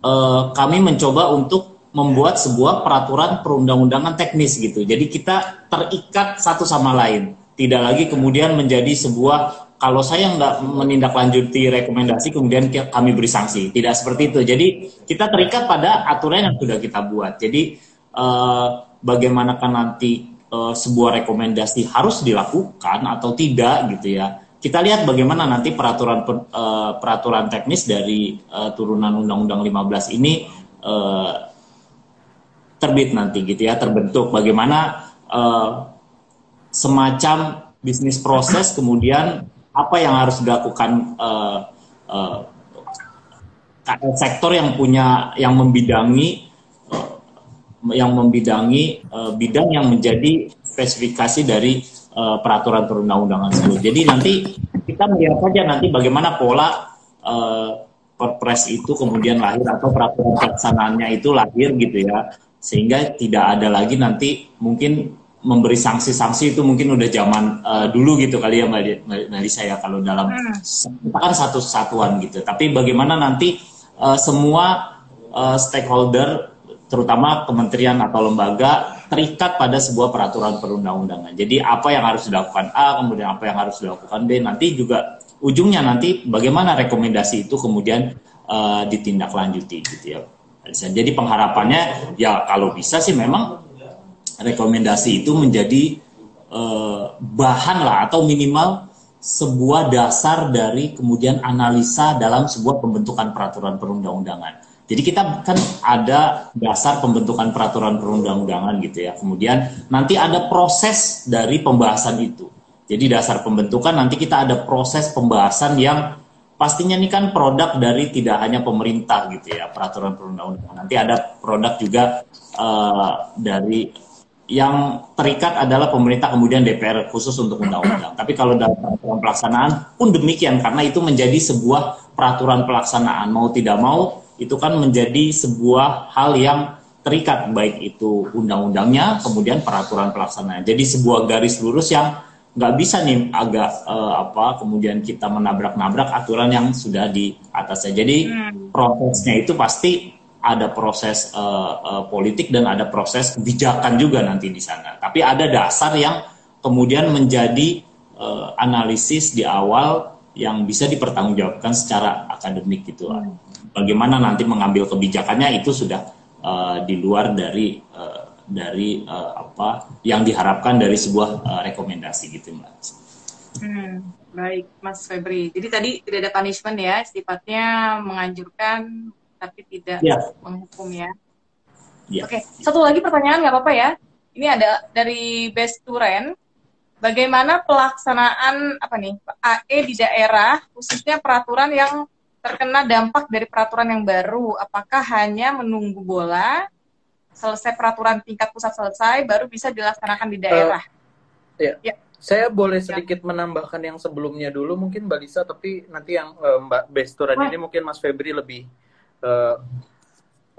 uh, kami mencoba untuk membuat sebuah peraturan perundang-undangan teknis gitu. Jadi kita terikat satu sama lain, tidak lagi kemudian menjadi sebuah kalau saya nggak menindaklanjuti rekomendasi kemudian kami beri sanksi. Tidak seperti itu. Jadi kita terikat pada aturan yang sudah kita buat. Jadi eh, bagaimanakah nanti eh, sebuah rekomendasi harus dilakukan atau tidak gitu ya. Kita lihat bagaimana nanti peraturan eh, peraturan teknis dari eh, turunan undang-undang 15 ini eh, terbit nanti gitu ya terbentuk. Bagaimana eh, semacam bisnis proses kemudian apa yang harus dilakukan uh, uh, sektor yang punya yang membidangi uh, yang membidangi uh, bidang yang menjadi spesifikasi dari uh, peraturan perundang-undangan tersebut. Jadi nanti kita melihat saja nanti bagaimana pola uh, perpres itu kemudian lahir atau peraturan pelaksanaannya itu lahir gitu ya sehingga tidak ada lagi nanti mungkin memberi sanksi-sanksi itu mungkin udah zaman uh, dulu gitu kali ya mbak dari saya kalau dalam hmm. kita kan satu satuan gitu tapi bagaimana nanti uh, semua uh, stakeholder terutama kementerian atau lembaga terikat pada sebuah peraturan perundang-undangan jadi apa yang harus dilakukan A kemudian apa yang harus dilakukan B nanti juga ujungnya nanti bagaimana rekomendasi itu kemudian uh, ditindaklanjuti gitu ya jadi pengharapannya ya kalau bisa sih memang rekomendasi itu menjadi eh, bahan lah atau minimal sebuah dasar dari kemudian analisa dalam sebuah pembentukan peraturan perundang-undangan. Jadi kita kan ada dasar pembentukan peraturan perundang-undangan gitu ya. Kemudian nanti ada proses dari pembahasan itu. Jadi dasar pembentukan nanti kita ada proses pembahasan yang pastinya ini kan produk dari tidak hanya pemerintah gitu ya peraturan perundang-undangan. Nanti ada produk juga uh, dari yang terikat adalah pemerintah kemudian DPR khusus untuk undang-undang. Tapi kalau dalam peraturan pelaksanaan pun demikian karena itu menjadi sebuah peraturan pelaksanaan mau tidak mau itu kan menjadi sebuah hal yang terikat baik itu undang-undangnya kemudian peraturan pelaksanaan. Jadi sebuah garis lurus yang nggak bisa nih agak uh, apa kemudian kita menabrak-nabrak aturan yang sudah di atasnya. Jadi hmm. prosesnya itu pasti ada proses uh, uh, politik dan ada proses kebijakan juga nanti di sana. Tapi ada dasar yang kemudian menjadi uh, analisis di awal yang bisa dipertanggungjawabkan secara akademik gitu. Hmm. Bagaimana nanti mengambil kebijakannya itu sudah uh, di luar dari uh, dari uh, apa yang diharapkan dari sebuah uh, rekomendasi gitu, Mbak. Hmm, baik, Mas Febri. Jadi tadi tidak ada punishment ya, sifatnya menganjurkan tapi tidak ya. menghukum ya. ya. Oke, satu lagi pertanyaan nggak apa-apa ya. Ini ada dari Best Turen. Bagaimana pelaksanaan apa nih AE di daerah, khususnya peraturan yang terkena dampak dari peraturan yang baru? Apakah hanya menunggu bola selesai peraturan tingkat pusat selesai baru bisa dilaksanakan di daerah? Uh, ya. ya. Saya boleh ya. sedikit ya. menambahkan yang sebelumnya dulu mungkin Mbak Lisa, tapi nanti yang uh, Mbak Besturan oh. ini mungkin Mas Febri lebih uh,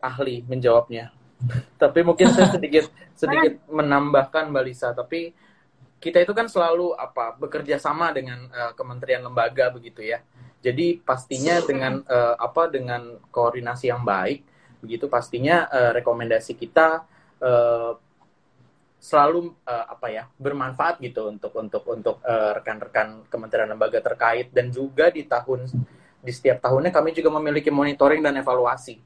ahli menjawabnya. tapi mungkin saya sedikit sedikit menambahkan Mbak Lisa. Tapi kita itu kan selalu apa bekerja sama dengan uh, kementerian lembaga begitu ya. Jadi pastinya dengan uh, apa dengan koordinasi yang baik begitu pastinya uh, rekomendasi kita uh, selalu uh, apa ya bermanfaat gitu untuk untuk untuk rekan-rekan uh, kementerian lembaga terkait. Dan juga di tahun di setiap tahunnya kami juga memiliki monitoring dan evaluasi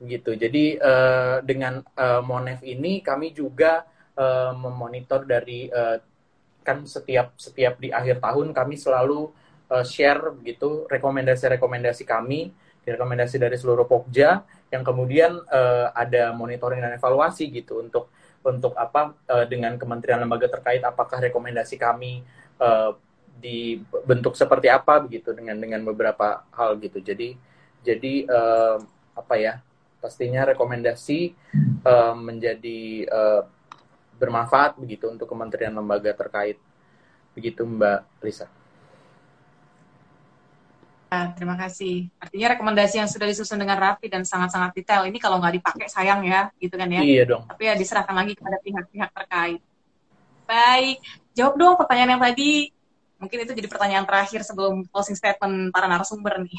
gitu. Jadi uh, dengan uh, Monef ini kami juga uh, memonitor dari uh, kan setiap setiap di akhir tahun kami selalu uh, share begitu rekomendasi-rekomendasi kami rekomendasi dari seluruh Pokja yang kemudian uh, ada monitoring dan evaluasi gitu untuk untuk apa uh, dengan kementerian lembaga terkait apakah rekomendasi kami uh, dibentuk seperti apa begitu dengan dengan beberapa hal gitu. Jadi jadi uh, apa ya pastinya rekomendasi uh, menjadi uh, bermanfaat begitu untuk kementerian lembaga terkait begitu Mbak Lisa. Ya, terima kasih. Artinya rekomendasi yang sudah disusun dengan rapi dan sangat-sangat detail ini kalau nggak dipakai sayang ya, gitu kan ya? Iya dong. Tapi ya diserahkan lagi kepada pihak-pihak terkait. Baik, jawab dong pertanyaan yang tadi Mungkin itu jadi pertanyaan terakhir sebelum closing statement para narasumber nih.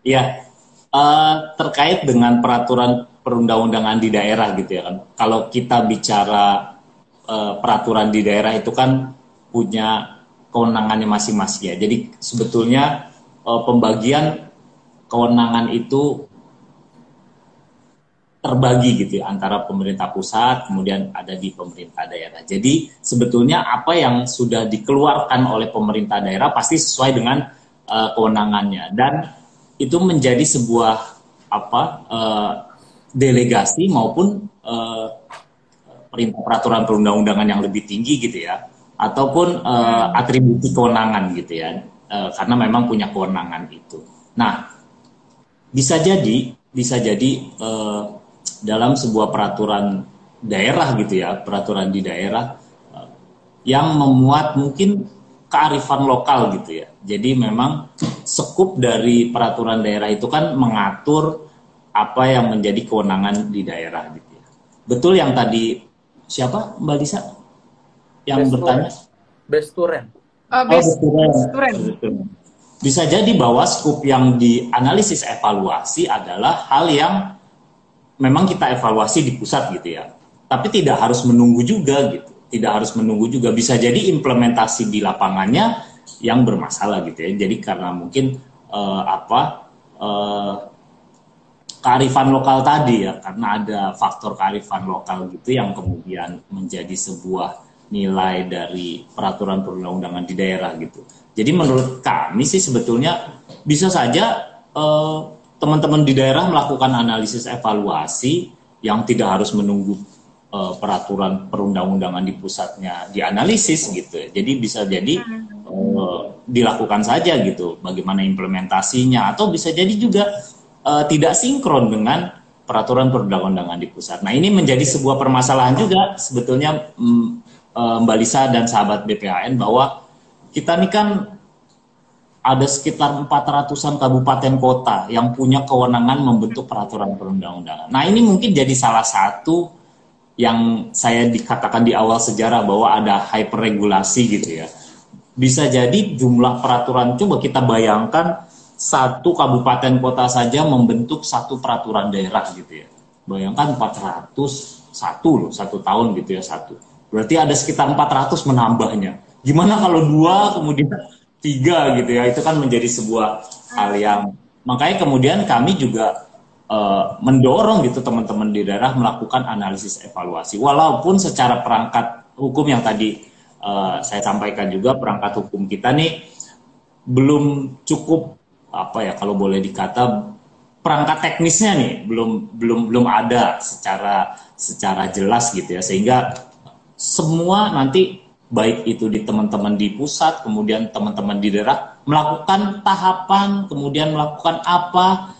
Iya, uh, terkait dengan peraturan perundang-undangan di daerah gitu ya kan. Kalau kita bicara uh, peraturan di daerah itu kan punya kewenangannya masing-masing ya. Jadi sebetulnya uh, pembagian kewenangan itu terbagi gitu ya antara pemerintah pusat kemudian ada di pemerintah daerah. Jadi sebetulnya apa yang sudah dikeluarkan oleh pemerintah daerah pasti sesuai dengan uh, kewenangannya dan itu menjadi sebuah apa uh, delegasi maupun uh, perintah peraturan perundang-undangan yang lebih tinggi gitu ya ataupun uh, atribusi kewenangan gitu ya uh, karena memang punya kewenangan itu. Nah bisa jadi bisa jadi uh, dalam sebuah peraturan daerah gitu ya, peraturan di daerah eh, yang memuat mungkin kearifan lokal gitu ya. Jadi memang sekup dari peraturan daerah itu kan mengatur apa yang menjadi kewenangan di daerah gitu ya. Betul yang tadi siapa Mbak Lisa yang Best bertanya? Besturen. Uh, best, oh, Besturen. Bisa jadi bahwa skup yang dianalisis evaluasi adalah hal yang memang kita evaluasi di pusat gitu ya. Tapi tidak harus menunggu juga gitu. Tidak harus menunggu juga bisa jadi implementasi di lapangannya yang bermasalah gitu ya. Jadi karena mungkin uh, apa uh, kearifan lokal tadi ya, karena ada faktor kearifan lokal gitu yang kemudian menjadi sebuah nilai dari peraturan perundang-undangan di daerah gitu. Jadi menurut kami sih sebetulnya bisa saja uh, teman-teman di daerah melakukan analisis evaluasi yang tidak harus menunggu uh, peraturan perundang-undangan di pusatnya dianalisis gitu. Jadi bisa jadi uh, dilakukan saja gitu bagaimana implementasinya atau bisa jadi juga uh, tidak sinkron dengan peraturan perundang-undangan di pusat. Nah, ini menjadi sebuah permasalahan juga sebetulnya uh, Mbak Lisa dan sahabat BPHN bahwa kita ini kan ada sekitar 400-an kabupaten kota yang punya kewenangan membentuk peraturan perundang-undangan. Nah, ini mungkin jadi salah satu yang saya dikatakan di awal sejarah bahwa ada hyperregulasi gitu ya. Bisa jadi jumlah peraturan, coba kita bayangkan satu kabupaten kota saja membentuk satu peraturan daerah gitu ya. Bayangkan 400 satu loh, satu tahun gitu ya satu. Berarti ada sekitar 400 menambahnya. Gimana kalau dua kemudian tiga gitu ya? Itu kan menjadi sebuah hal yang makanya kemudian kami juga uh, mendorong gitu teman-teman di daerah melakukan analisis evaluasi. Walaupun secara perangkat hukum yang tadi uh, saya sampaikan juga perangkat hukum kita nih belum cukup apa ya kalau boleh dikata perangkat teknisnya nih belum belum belum ada secara secara jelas gitu ya. Sehingga semua nanti baik itu di teman-teman di pusat, kemudian teman-teman di daerah melakukan tahapan, kemudian melakukan apa,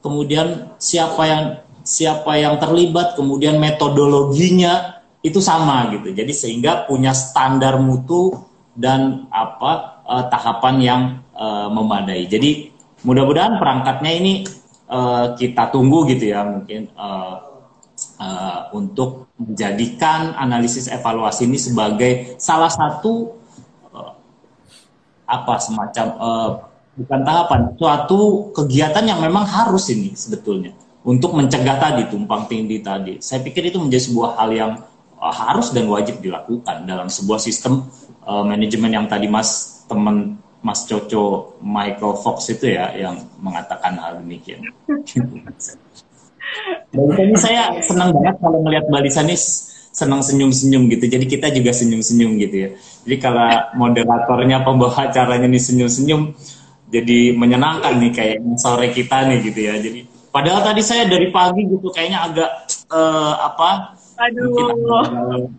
kemudian siapa yang siapa yang terlibat, kemudian metodologinya itu sama gitu. Jadi sehingga punya standar mutu dan apa uh, tahapan yang uh, memadai. Jadi mudah-mudahan perangkatnya ini uh, kita tunggu gitu ya mungkin uh, uh, untuk menjadikan analisis evaluasi ini sebagai salah satu uh, apa semacam uh, bukan tahapan suatu kegiatan yang memang harus ini sebetulnya untuk mencegah tadi tumpang tindih tadi saya pikir itu menjadi sebuah hal yang harus dan wajib dilakukan dalam sebuah sistem uh, manajemen yang tadi mas teman Mas Coco Michael Fox itu ya yang mengatakan hal demikian. Ini saya senang banget kalau melihat Balisa ini senang senyum-senyum gitu. Jadi kita juga senyum-senyum gitu ya. Jadi kalau moderatornya pembawa acaranya nih senyum-senyum, jadi menyenangkan nih kayak sore kita nih gitu ya. Jadi padahal tadi saya dari pagi gitu kayaknya agak uh, apa? Aduh.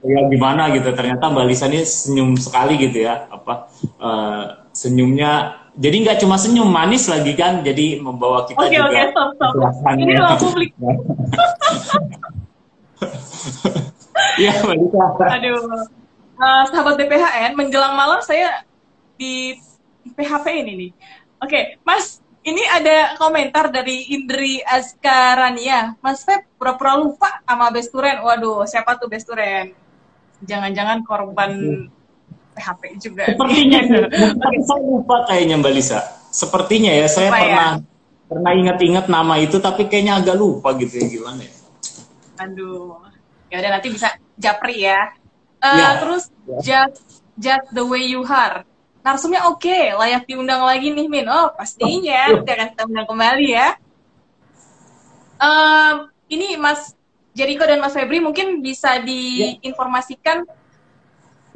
ya gimana gitu. Ternyata Mbak Lisa ini senyum sekali gitu ya. Apa uh, senyumnya jadi nggak cuma senyum manis lagi kan jadi membawa kita okay, juga oke okay, stop stop ini ruang publik Iya, Aduh. Uh, sahabat BPHN, menjelang malam saya di PHP ini nih. Oke, okay, Mas, ini ada komentar dari Indri Askarania. Mas Feb pura-pura lupa sama Besturen. Waduh, siapa tuh Besturen? Jangan-jangan korban PHP juga. Sepertinya, tapi saya lupa kayaknya Mbak Lisa. Sepertinya ya, saya lupa pernah ya? pernah ingat-ingat nama itu, tapi kayaknya agak lupa gitu ya gimana ya. Aduh, ya udah nanti bisa japri ya. Uh, ya. Terus ya. just just the way you are. Narsumnya oke, okay, layak diundang lagi nih Min. Oh pastinya, oh, akan kita undang kembali ya. Um, ini Mas Jericho dan Mas Febri mungkin bisa ya.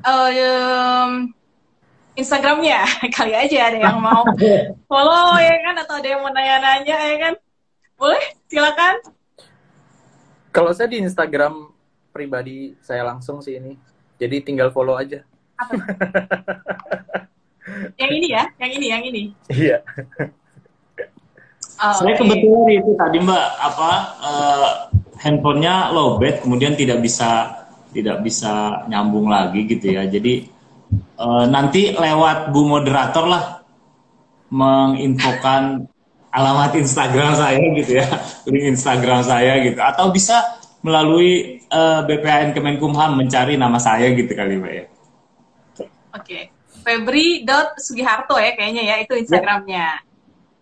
Um, Instagramnya kali aja ada yang mau follow ya kan? Atau ada yang mau nanya-nanya ya kan? Boleh? Silakan. Kalau saya di Instagram pribadi saya langsung sih ini. Jadi tinggal follow aja. Yang ini ya? Yang ini yang ini? Iya. Oh, saya kebetulan itu tadi mbak apa uh, handphonenya lowbat kemudian tidak bisa tidak bisa nyambung lagi gitu ya. Jadi e, nanti lewat Bu moderator lah menginfokan alamat Instagram saya gitu ya, link Instagram saya gitu. Atau bisa melalui e, BPN Kemenkumham mencari nama saya gitu kali Mbak ya. Oke. Febri dot Sugiharto ya kayaknya ya itu Instagramnya. Ya.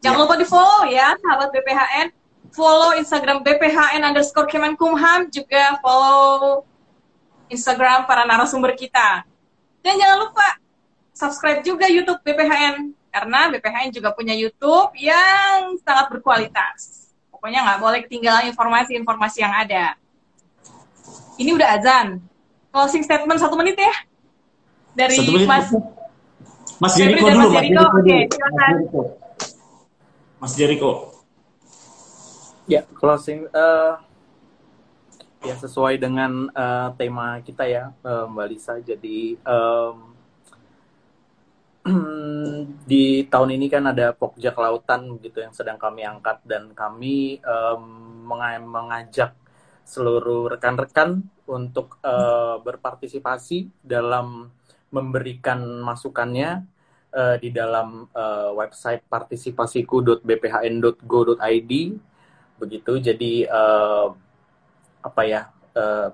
Jangan lupa di follow ya sahabat BPHN. Follow Instagram BPHN underscore Kemenkumham juga follow Instagram para narasumber kita. Dan jangan lupa subscribe juga YouTube BPHN karena BPHN juga punya YouTube yang sangat berkualitas. Pokoknya nggak boleh ketinggalan informasi-informasi yang ada. Ini udah azan. Closing statement satu menit ya dari menit. Mas. Mas Jericho dulu, Mas Jericho. Mas Jericho. Ya, closing uh, ya sesuai dengan uh, tema kita ya, uh, Mbak Lisa. Jadi um, di tahun ini kan ada Pokjak Lautan gitu yang sedang kami angkat. Dan kami um, mengajak seluruh rekan-rekan untuk uh, berpartisipasi dalam memberikan masukannya uh, di dalam uh, website partisipasiku.bphn.go.id begitu. Jadi uh, apa ya uh,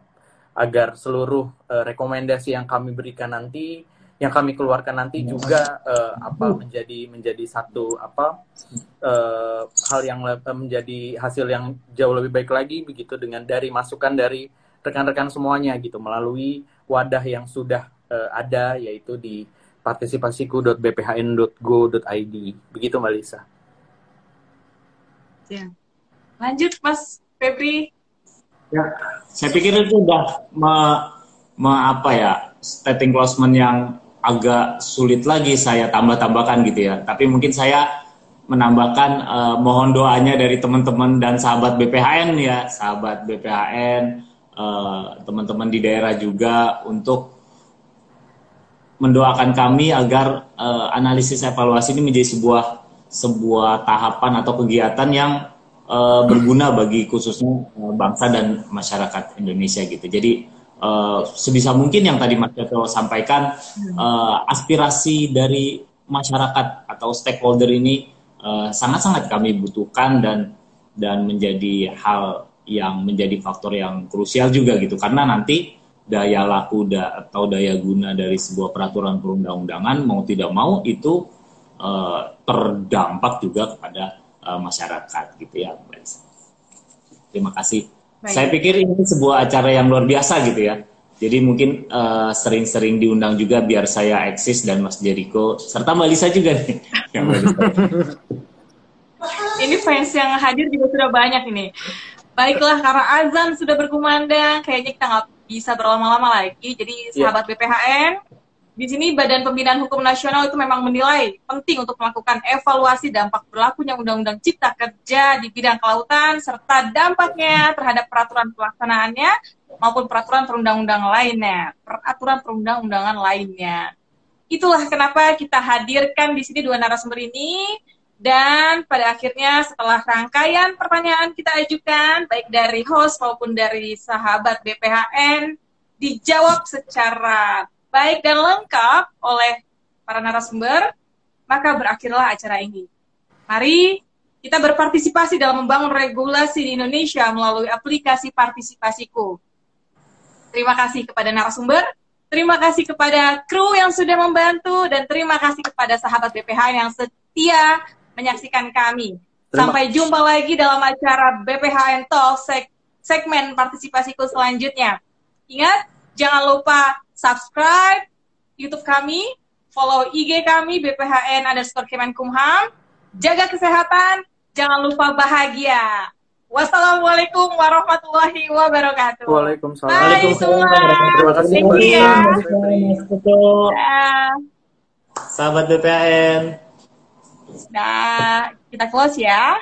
agar seluruh uh, rekomendasi yang kami berikan nanti yang kami keluarkan nanti juga uh, apa menjadi menjadi satu apa uh, hal yang menjadi hasil yang jauh lebih baik lagi begitu dengan dari masukan dari rekan-rekan semuanya gitu melalui wadah yang sudah uh, ada yaitu di partisipasiku.bphn.go.id begitu Mbak Lisa. Ya. Lanjut Mas Febri. Ya, saya pikir itu udah me, me apa ya stating closement yang agak sulit lagi saya tambah-tambahkan gitu ya. Tapi mungkin saya menambahkan uh, mohon doanya dari teman-teman dan sahabat BPHN ya, sahabat BPHN, uh, eh, teman-teman di daerah juga untuk mendoakan kami agar uh, analisis evaluasi ini menjadi sebuah sebuah tahapan atau kegiatan yang uh, berguna bagi khususnya uh, bangsa dan masyarakat Indonesia gitu. Jadi uh, sebisa mungkin yang tadi Mas Joko sampaikan uh, aspirasi dari masyarakat atau stakeholder ini sangat-sangat uh, kami butuhkan dan dan menjadi hal yang menjadi faktor yang krusial juga gitu karena nanti daya laku da, atau daya guna dari sebuah peraturan perundang-undangan mau tidak mau itu uh, terdampak juga kepada uh, masyarakat gitu ya Mbak Terima kasih. Baik. Saya pikir ini sebuah acara yang luar biasa gitu ya. Jadi mungkin eh, sering-sering diundang juga biar saya eksis dan Mas Jericho serta Mbak Lisa juga nih. ini fans yang hadir juga sudah banyak ini. Baiklah karena azan sudah berkumandang, kayaknya kita nggak bisa berlama-lama lagi. Jadi iya. sahabat yeah. BPHN, di sini Badan Pembinaan Hukum Nasional itu memang menilai penting untuk melakukan evaluasi dampak berlakunya Undang-Undang Cipta Kerja di bidang kelautan serta dampaknya terhadap peraturan pelaksanaannya maupun peraturan perundang-undang lainnya, peraturan perundang-undangan lainnya. Itulah kenapa kita hadirkan di sini dua narasumber ini dan pada akhirnya setelah rangkaian pertanyaan kita ajukan baik dari host maupun dari sahabat BPHN dijawab secara baik dan lengkap oleh para narasumber, maka berakhirlah acara ini. Mari kita berpartisipasi dalam membangun regulasi di Indonesia melalui aplikasi partisipasiku. Terima kasih kepada narasumber, terima kasih kepada kru yang sudah membantu, dan terima kasih kepada sahabat BPH yang setia menyaksikan kami. Terima. Sampai jumpa lagi dalam acara BPHN Talk seg segmen partisipasiku selanjutnya. Ingat, jangan lupa subscribe YouTube kami, follow IG kami BPHN underscore Kemenkumham, jaga kesehatan, jangan lupa bahagia. Wassalamualaikum warahmatullahi wabarakatuh. Waalaikumsalam. Bye semua. Terima kasih. Ya. Sahabat BPHN. Nah, kita close ya.